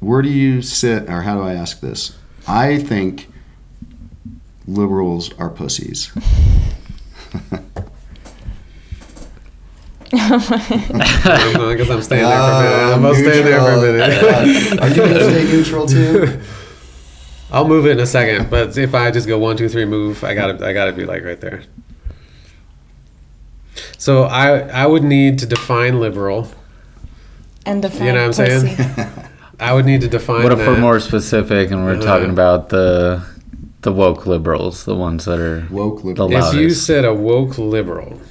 where do you sit or how do i ask this i think liberals are pussies I guess I'm staying there for a minute. I'm gonna stay there for a minute. Uh, are you going to stay neutral too I'll move it in a second, but if I just go one, two, three, move, I gotta, I gotta be like right there. So I, I would need to define liberal. And define You know what I'm pussy. saying? I would need to define. What if we're more specific and we're Uh-huh. talking about the the woke liberals, the ones that are woke the liberal If you said a woke liberal,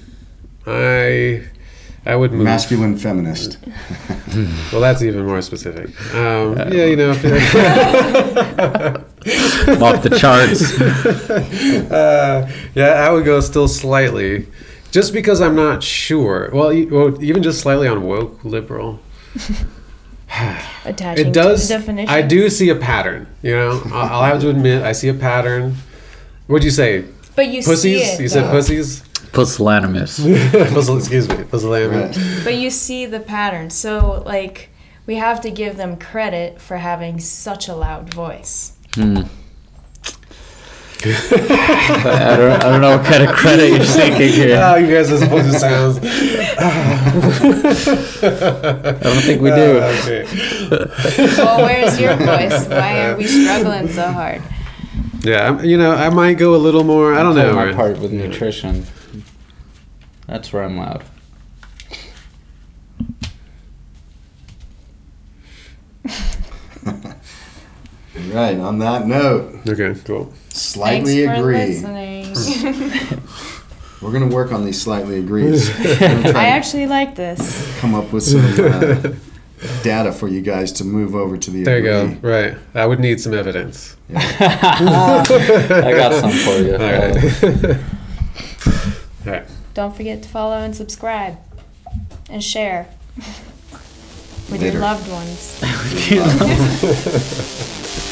I, I would move. masculine feminist Well, that's even more specific. Um, yeah, you know. If off the charts. uh, yeah, I would go still slightly, just because I'm not sure. Well, e- well even just slightly on woke liberal. Attaching It does. to the definition. I do see a pattern. You know, I'll, I'll have to admit, I see a pattern. What'd you say? But you see Pussies? it. You said pussies? Pusillanimous. Puzzle, excuse me, pusillanimous. right. But you see the pattern. So like we have to give them credit for having such a loud voice. Hmm. I don't, I don't know what kind of credit you're seeking here. Oh, you guys are supposed to sound. I don't think we do. Uh, okay. Well, where's your voice? Why are we struggling so hard? Yeah, you know, I might go a little more. I don't know. my right? part with nutrition. That's where I'm loud. right on that note Okay, cool. slightly Thanks for agree listening. We're gonna work on these slightly agrees. We're gonna try I to actually like this. come up with some uh, data for you guys to move over to the. There you go. agree. Right. I would need some evidence. I got some for you. All right. All right. Don't forget to follow and subscribe and share with Later. your loved ones.